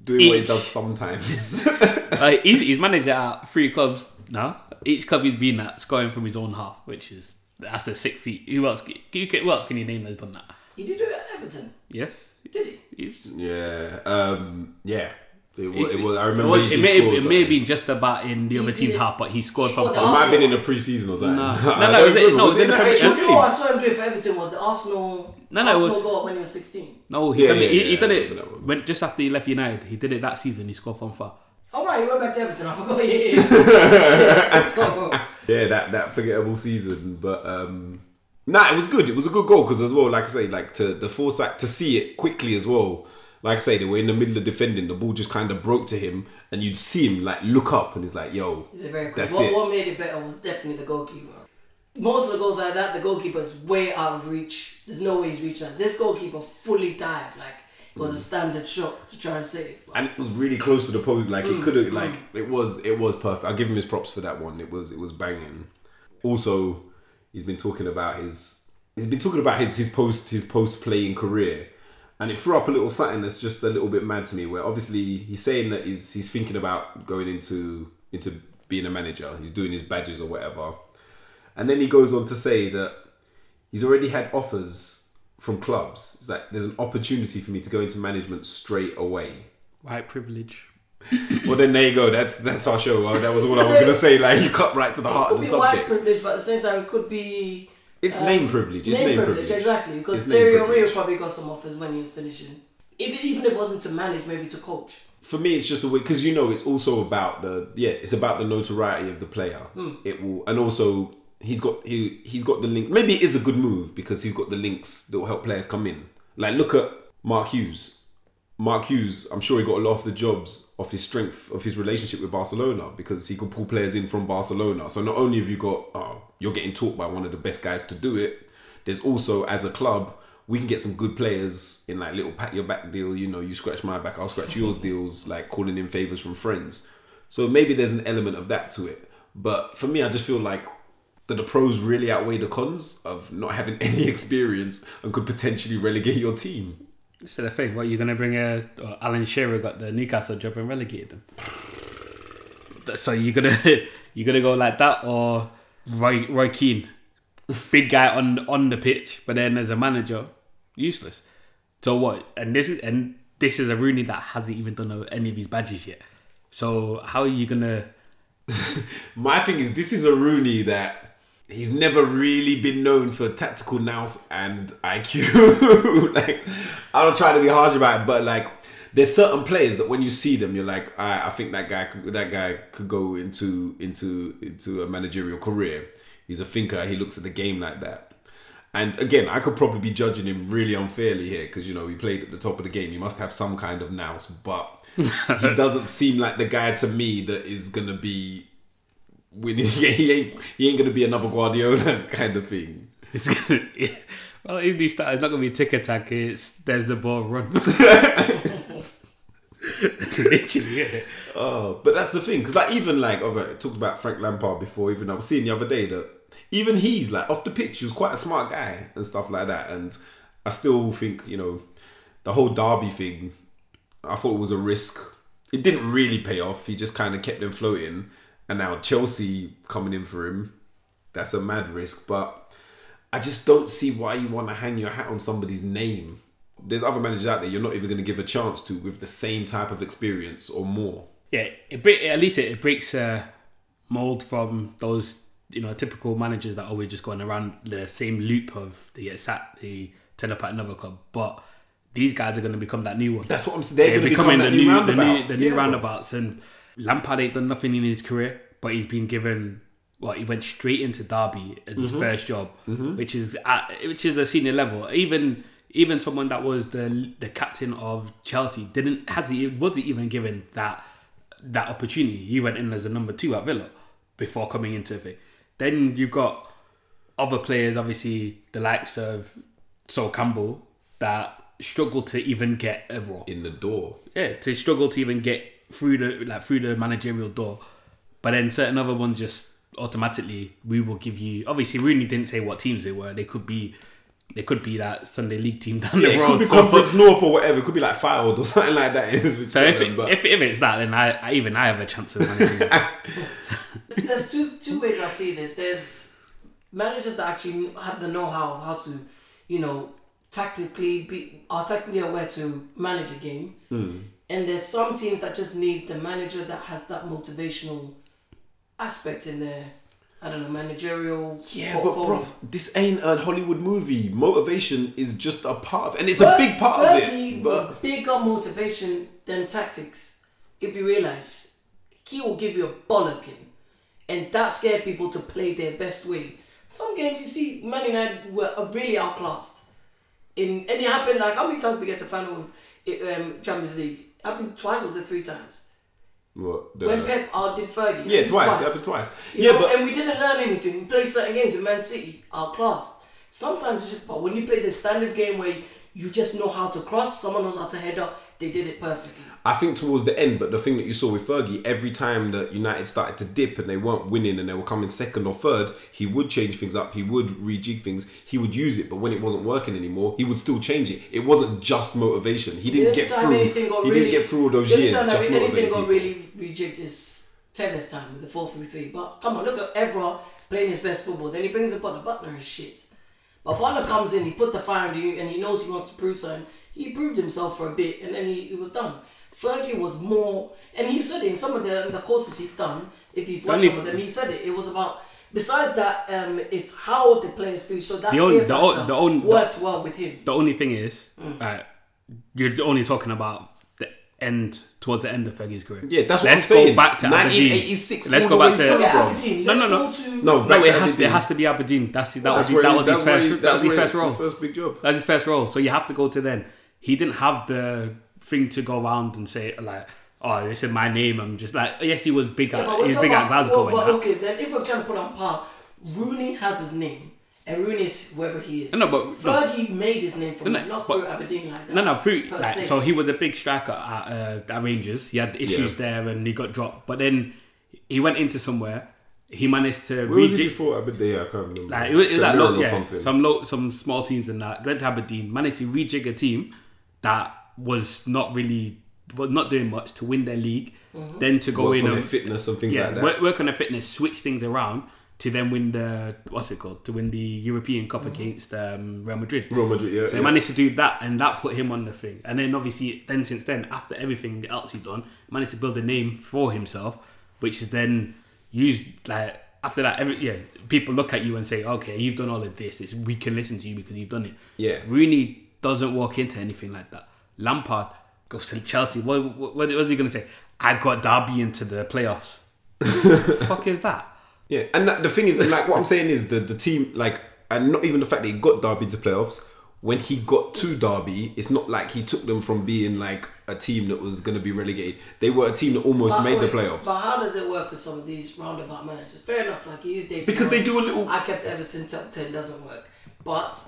Doing what he does sometimes. like he's, he's managed at three clubs now. Each club he's been at scoring from his own half, which is that's a sick feat. Who else? Can, you, who else can you name that's done that? He did do it at Everton, Yes, did he? he's, Yeah, um, yeah. It was, it was. I it, remember. was- it may, score it may have been just about in the other team's half, but he scored he from got the It far. might have been in the pre-season or something. No. I No, no, don't it was- remember. it was in the an pre- You game? know what I saw him do for Everton was the Arsenal. No, no, it Arsenal was- goal when he was 16. No, he Yeah, done it. yeah, He, he yeah, done I it remember that one. when just after he left United. He did it that season. He scored from far. All right, he went back to Everton. I forgot. Yeah, yeah. Yeah, that that forgettable season. But um, nah, it was good. It was a good goal because as well, like I say, like to the foresight to see it quickly as well. Like I say, they were in the middle of defending. The ball just kind of broke to him, and you'd see him like look up, and he's like, "Yo. That's what, it. what made it better was definitely the goalkeeper. Most of the goals like that, the goalkeeper's way out of reach. There's no way he's reaching that. This goalkeeper fully dived like it was a standard shot to try and save. and it was really close to the post. Like Mm, it could have, like it was, it was perfect. I'll give him his props for that one. It was, it was banging. Also, he's been talking about his, he's been talking about his his post his post playing career, and it threw up a little something that's just a little bit mad to me. Where obviously he's saying that he's he's thinking about going into into being a manager. He's doing his badges or whatever, and then he goes on to say that he's already had offers from clubs. It's like there's an opportunity for me to go into management straight away. White privilege. Well, then there you go. That's that's our show. Well, that was all I was gonna say. Like you cut right to the heart of the be white subject. privilege, but at the same time, it could be It's um, name privilege. It's name, privilege. exactly. Because It's Terry O'Reilly probably got some offers when he was finishing. If, even if it wasn't to manage, maybe to coach. For me, it's just a way because you know it's also about the yeah. It's about the notoriety of the player. Hmm. It will and also he's got he he's got the link. Maybe it is a good move because he's got the links that will help players come in. Like look at Mark Hughes. Mark Hughes, I'm sure he got a lot of the jobs off his strength of his relationship with Barcelona because he could pull players in from Barcelona. So not only have you got, oh, you're getting taught by one of the best guys to do it, there's also as a club we can get some good players in like little pat your back deal. You know, you scratch my back, I'll scratch yours deals, like calling in favors from friends. So maybe there's an element of that to it. But for me, I just feel like that the pros really outweigh the cons of not having any experience and could potentially relegate your team. This is the thing. What you're gonna bring a or Alan Shearer got the Newcastle job and relegated them. So you're gonna you're gonna go like that or Roy Roy Keane, big guy on on the pitch, but then as a manager, useless. So what? And this is and this is a Rooney that hasn't even done any of his badges yet. So how are you gonna? My thing is, this is a Rooney that he's never really been known for tactical nous and IQ. like, I don't try to be harsh about it, but like, there's certain players that when you see them, you're like, I, I think that guy, could, that guy could go into into into a managerial career. He's a thinker. He looks at the game like that. And again, I could probably be judging him really unfairly here because you know he played at the top of the game. He must have some kind of nous, but he doesn't seem like the guy to me that is gonna be winning. he ain't he ain't gonna be another Guardiola kind of thing. It's gonna. Well, his new style is not gonna be tiki-taka. It's there's the ball run. Literally, yeah. Oh, but that's the thing because like even like oh, okay, I talked about Frank Lampard before. Even I was seeing the other day that even he's like off the pitch, he was quite a smart guy and stuff like that. And I still think you know the whole Derby thing. I thought it was a risk. It didn't really pay off. He just kind of kept them floating, and now Chelsea coming in for him. That's a mad risk, but I just don't see why you want to hang your hat on somebody's name. There's other managers out there you're not even going to give a chance to with the same type of experience or more. yeah, it at least it, it breaks uh, mold from those you know typical managers that are always just going around the same loop of they get sacked, they turn up at another club. But these guys are going to become that new one. That's what I'm saying. They're, They're going to becoming become the new, new the new, the new Yeah, bro. roundabouts. And Lampard ain't done nothing in his career, but he's been given. Well, he went straight into Derby as Mm-hmm. his first job, which is at, which is a senior level. Even even someone that was the the captain of Chelsea didn't has he wasn't even given that that opportunity. He went in as a number two at Villa before coming into it. Then you've got other players, obviously the likes of Sol Campbell, that struggle to even get a role in the door. yeah, to struggle to even get through the like through the managerial door. But then certain other ones just automatically we will give you. Obviously, Rooney didn't say what teams they were. They could be, they could be that Sunday League team down Yeah, the it could be So- Conference North or whatever. It could be like Fylde or something like that. So if, it, if if it's that, then I, I even I have a chance of managing. it. There's two two ways I see this. There's managers that actually have the know-how of how to, you know, tactically be are tactically aware to manage a game. Hmm. And there's some teams that just need the manager that has that motivational aspect in their, I don't know, managerial yeah, but bro, this ain't a Hollywood movie. Motivation is just a part of, and it's a big part of Fergie it. was But bigger motivation than tactics. If you realize, he will give you a bollocking, and that scared people to play their best way. Some games you see, Man United were really outclassed. In and it happened like how many times we get to final with um, Champions League. Happened twice or was it three times? What? The, When Pep uh, outdid Fergie. yeah, twice. It happened twice. You yeah, know, but and we didn't learn anything. We played certain games in Man City, our class. Sometimes, just, but when you play the standard game where you just know how to cross, someone knows how to head up, they did it perfectly. I think towards the end, but the thing that you saw with Fergie, every time that United started to dip and they weren't winning and they were coming second or third, he would change things up. He would rejig things. He would use it, but when it wasn't working anymore, he would still change it. It wasn't just motivation. He didn't get through. He really, didn't get through all those years time just anything got really rejigged is tennis time with the 4 3 3. But come on, look at Evra playing his best football. Then he brings in Büttner. Büttner is shit. But Büttner comes in, he puts the fire into you, and he knows he wants to prove something. He proved himself for a bit, and then he, he was done. Fergie was more, and he said it in some of the, the courses he's done. If you've watched Only- some of them, he said it. It was about. Besides that, um, it's how the players feel. So that The only- the o- the only- worked well with him. The only thing is, Mm. uh, you're only talking about the end towards the end of Fergie's career. Yeah, that's what Let's I'm saying. Let's go back to 1986 Let's go back to through, Aberdeen. No, Let's no, no. go to No, No, back it to has, it has to be Aberdeen. That's that was That's his, that he- was his that's where first he- that that's was his where first he- role. his first big job. That's his first role. So you have to go to then. He didn't have the thing to go around and say like, "Oh, this is my name." I'm just like, yes, he was big Yeah, at but he was talking big at about- Glasgow. well, well, okay, then if we're trying to put on par, Rooney has his name, and Rooney is whoever he is. No, but- no. Fergie made his name from No, it, not but- through Aberdeen like that. No, no, through like, so he was a big striker at, uh, at Rangers. He had issues Yeah. there and he got dropped. But then he went into somewhere. He managed to Where was he rejig- before Aberdeen? I can't remember. Like it was, it was like low, or yeah, something. some low, some small teams in that. Went to Aberdeen, managed to rejig a team that was not really, was not doing much to win their league. Mm-hmm. Then to go Worked in on their and fitness and things yeah, like that. work, work on their fitness, switch things around to then win the what's it called? To win the European Cup Mm-hmm. against um, Real Madrid. Real Madrid, yeah. So he managed to do that, and that put him on the thing. And then obviously, then since then, after everything else he's done, managed to build a name for himself, which is then used like after that. Every yeah, people look at you and say, "Okay, you've done all of this. It's, we can listen to you because you've done it." Yeah. Rooney doesn't walk into anything like that. Lampard goes to Chelsea. What, what, what was he going to say? I got Derby into the playoffs. fuck is that? Yeah, and that, the thing is, like what I'm saying is the the team, like, and not even the fact that he got Derby into playoffs. When he got to Derby, it's not like he took them from being like a team that was going to be relegated. They were a team that almost But made the playoffs. But how does it work with some of these roundabout managers? Fair enough, like he use David. Because they do a little- I kept Everton top ten doesn't work, but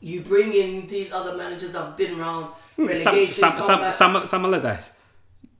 you bring in these other managers that have been around hmm. relegation, Sam, come Sam, back. Sam, Sam Allardyce.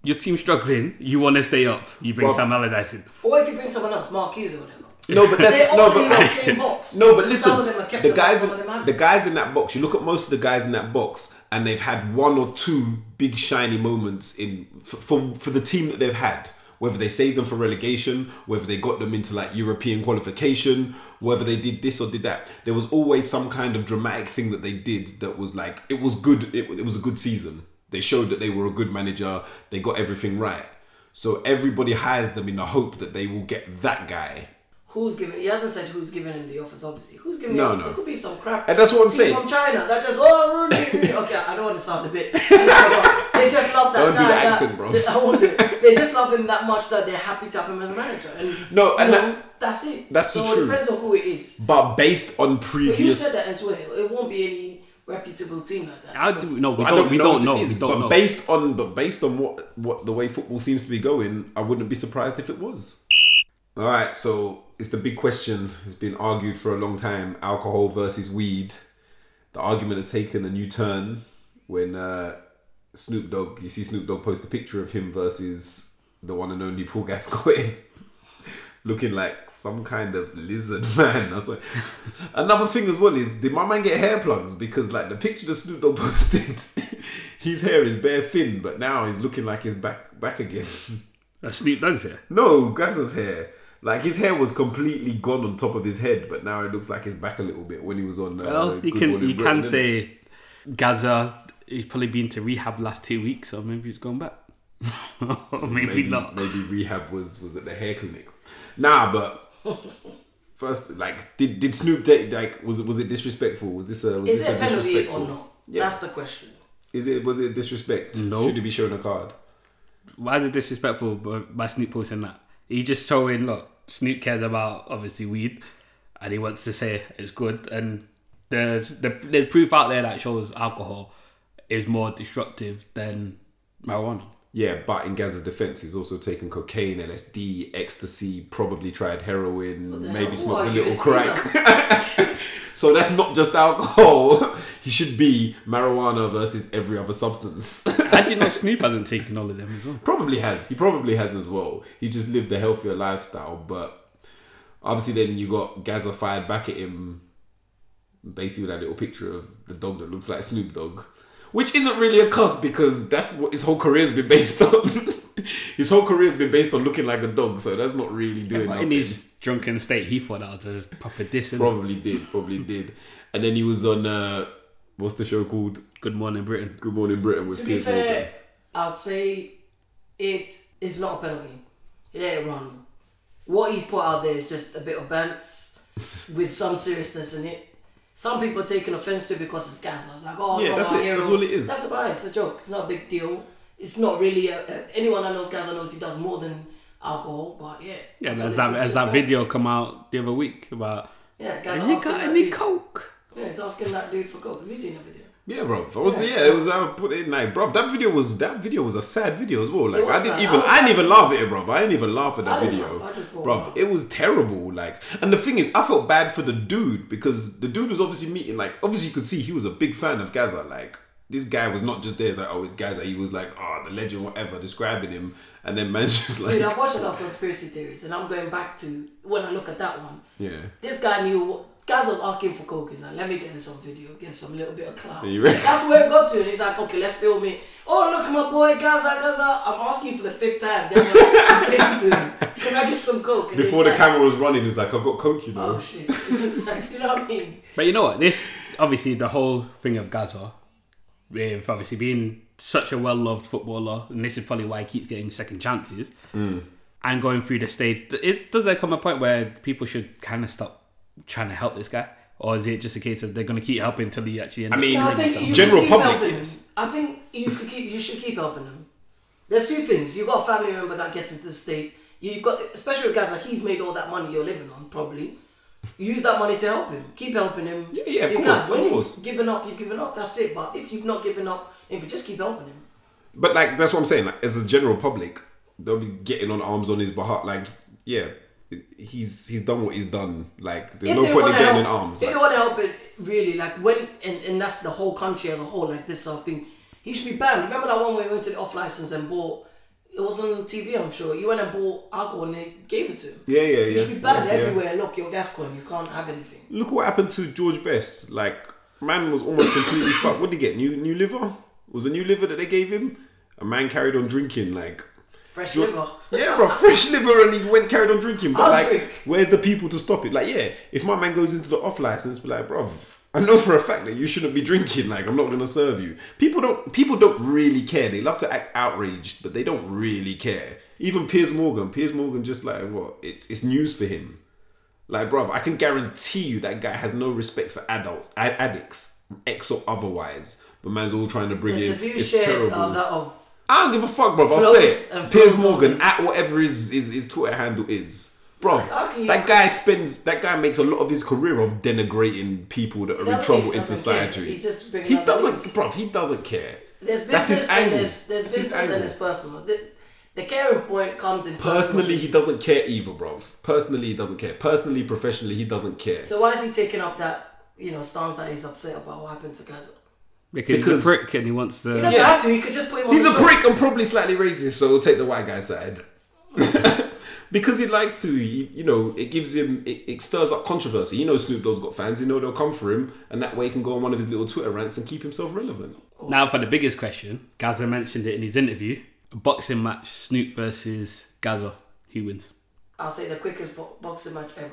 Your team struggling. You want to stay up. You bring Well- Sam Allardyce in. or if you bring someone else, Mark Hughes or whatever. no, but that's They're no, all but in the same box. No, but Some of them listen, are kept the up, guys, some of them the guys in that box. You look at most of the guys in that box, and they've had one or two big shiny moments in for for, for the team that they've had. Whether they saved them for relegation, whether they got them into like European qualification, whether they did this or did that, there was always some kind of dramatic thing that they did that was like it was good. It, it was a good season. They showed that they were a good manager. They got everything right. So everybody hires them in the hope that they will get that guy Who's giving? He hasn't said who's giving him the offers. Obviously, who's giving No, the offers? no. It could be some crap. And that's what I'm People saying. From China, that just oh Rooney, Rooney. Okay, I don't want to sound a bit. they just love that Don't do guy. the that- bro. They, I won't do it. They just love him that much that they're happy to have him as a manager. And No, and you know, that- that's it. that's so true. it depends on who it is. But based on But you previous, said that as well. It won't be any reputable team like that. How because- do no? We I don't. We don't if it know. We don't but know. based on but based on what what the way football seems to be going, I wouldn't be surprised if it was. All right, so it's the big question. It's been argued for a long time: alcohol versus weed. The argument has taken a new turn when uh, Snoop Dogg. You see Snoop Dogg post a picture of him versus the one and only Paul Gascoigne. Looking like some kind of lizard man. I was like, another thing as well is did my man get hair plugs? Because like the picture that Snoop Dogg posted, his hair is bare thin, but now he's looking like he's back back again. Uh, Snoop Dogg's here. no, Gazza's hair. Like his hair was completely gone on top of his head, but now it looks like it's back a little bit when he was on. Uh, Well, you can you Britain, can say Gazza. He's probably been to rehab last two weeks, or maybe he's gone back. maybe, maybe not. Maybe rehab was was at the hair clinic. Nah, but first, like, did did Snoop date like was it was it disrespectful? Was this a was Is this it a penalty disrespectful? or not? Yeah. That's the question. Is it was it disrespect? No. Should he be shown a card? Why is it disrespectful by, by Snoop posting that? He just showing look. Snoop cares about obviously weed, and he wants to say it's good. And the the, the proof out there that shows alcohol is more destructive than marijuana. Yeah, but in Gazza's defense, he's also taken cocaine, LSD, ecstasy, probably tried heroin, maybe smoked a little crack. so that's not just alcohol. he should be marijuana versus every other substance. I do you know Snoop hasn't taken all of them as well? probably has. He probably has as well. He just lived a healthier lifestyle, but obviously then you got Gazza fired back at him basically with that little picture of the dog that looks like Snoop Dogg. Which isn't really a cuss because that's what his whole career's been based on. his whole career's been based on looking like a dog, so that's not really doing But nothing. in his drunken state, he thought that was a proper diss. innit? Probably did, probably did. And then he was on uh what's the show called? Good morning, Britain. Good Morning Britain was. To be Piers Morgan. fair, I'd say it is not a penalty. It ain't a run. What he's put out there is just a bit of bants with some seriousness in it. Some people are taking offense to it because it's Gazza. It's like, oh, Yeah, no, that's my it. hero. That's all it is. That's about it. It's a joke. It's not a big deal. It's not really a, a, anyone that knows Gazza knows he does more than alcohol. But yeah, Yeah, So as this that is as that like- video come out the other week about. Yeah, Gazza Have you asking got any dude- coke? Yeah, he's asking that dude for coke. Have you seen that video? Yeah, bro. I was, Yeah, yeah, it was. I put it in like, bro. That video was that video was a sad video as well. Like, I didn't sad. even, I I, didn't even laugh at it, bro. I didn't even laugh at that video, laugh. I just thought, bro. It was terrible. Like, and the thing is, I felt bad for the dude because the dude was obviously meeting. Like, obviously you could see he was a big fan of Gazza. Like, this guy was not just there like, oh, it's Gazza. He was like, oh, the legend, whatever, describing him, and then man's just like, Dude, I've watched a lot of conspiracy theories, and I'm going back to when I look at that one. yeah. This guy knew what. Gazza was asking for coke. He's like, let me get this on video, get some little bit of clout. You ready? That's where it got to, and he's like, okay, let's film it. Oh, look my boy Gazza, Gazza. I'm asking for the fifth time. There's a saying to him, can I get some coke? And Before the like, camera was running, he's like, I've got coke, you oh, know. Oh shit! like, you know what I mean? But you know what? This obviously the whole thing of Gazza, with obviously being such a well loved footballer, and this is probably why he keeps getting second chances, mm. and going through the stage. It does there come a point where people should kind of stop trying to help this guy, or is it just a case of they're going to keep helping until he actually ends I up mean, No, I think you General keep public helping is- I think you could keep. You should keep helping him. There's two things. You've got a family member that gets into the state. You've got, especially with guys like he's made all that money you're living on. Probably use that money to help him. Keep helping him. Yeah, yeah, of course, can. When of you've given up, you've given up. That's it. But if you've not given up, if you just keep helping him. But like that's what I'm saying. Like as a general public, they'll be getting on arms on his behalf. Like yeah, he's he's done what he's done. Like there's If no point in getting help, in arms. If Like, they want to help it, really, like when, and, and that's the whole country as a whole, like this sort of thing, he should be banned. Remember that one where he went to the off license and bought, it was on TV, I'm sure. He went and bought alcohol and they gave it to him. Yeah, yeah, He yeah. should be banned Yeah, yeah. everywhere. Look, your Gascoigne, you can't have anything. Look what happened to George Best. Like man was almost completely fucked. What did he get? New new liver? Was a new liver that they gave him? A man carried on drinking like. Fresh George- liver. Yeah, bro, fresh liver, and he went carried on drinking. But I'll like, drink. where's the people to stop it? Like, yeah, if my man goes into the off license, be like, bro, I know for a fact that you shouldn't be drinking. Like, I'm not gonna serve you. People don't. People don't really care. They love to act outraged, but they don't really care. Even Piers Morgan. Piers Morgan just like what? It's it's news for him. Like, bro, I can guarantee you that guy has no respect for adults, ad- addicts, ex or otherwise. But man's all trying to bring The, in. the view It's shared uh, terrible. are that of I don't give a fuck, bro. I'll say it. Piers Morgan at whatever his, his his Twitter handle is, bro. How can you- That guy spends. That guy makes a lot of his career of denigrating people that are in trouble in society. He's just bringing he up doesn't, bro. He doesn't care. there's That's his business and angle. there's, there's That's his business and angle. there's personal. The, the caring point comes in personal. Personally, he doesn't care either, bro. Personally, he doesn't care. Personally, professionally, he doesn't care. So why is he taking up that you know stance that he's upset about what happened to Gazza? Because, because- he's a prick and he wants to. He doesn't Yeah. have to. He could just put him on He's the a show. prick and probably slightly racist, so we'll take the white guy side. because he likes to, he- you know, it gives him, it, it stirs up controversy. You know, Snoop Dogg's got fans, you know, they'll come for him, and that way he can go on one of his little Twitter rants and keep himself relevant. Now for the biggest question, Gazza mentioned it in his interview: a boxing match, Snoop versus Gazza. Who wins? I'll say the quickest bo- boxing match ever.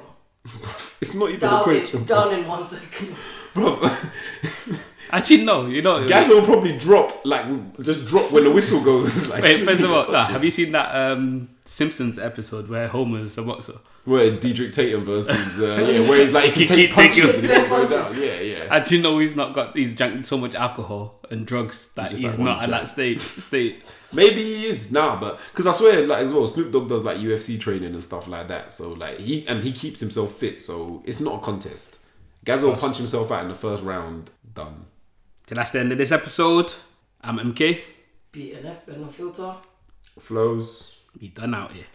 It's not even a Down, question. in, down in one second. Bro, Actually, no. You know. Gazza will probably drop, like, just drop when the whistle goes. like, Wait, first of all, nah, have you seen that um, Simpsons episode where Homer's a boxer? Where Drederick Tatum versus, uh, yeah, where he's like, he He can take keep taking- punches and he can go Punches. down. Yeah, yeah. And you know he's not got he's drank so much alcohol and drugs that Just he's like not at that state state. Maybe he is nah, but because I swear, like as well, Snoop Dogg does like UFC training and stuff like that. So like he and he keeps himself fit, so it's not a contest. Gazza will punch himself out in the first round. Done. So that's the end of this episode. I'm MK. BNF, Ben No Filter. Flows. We done out here.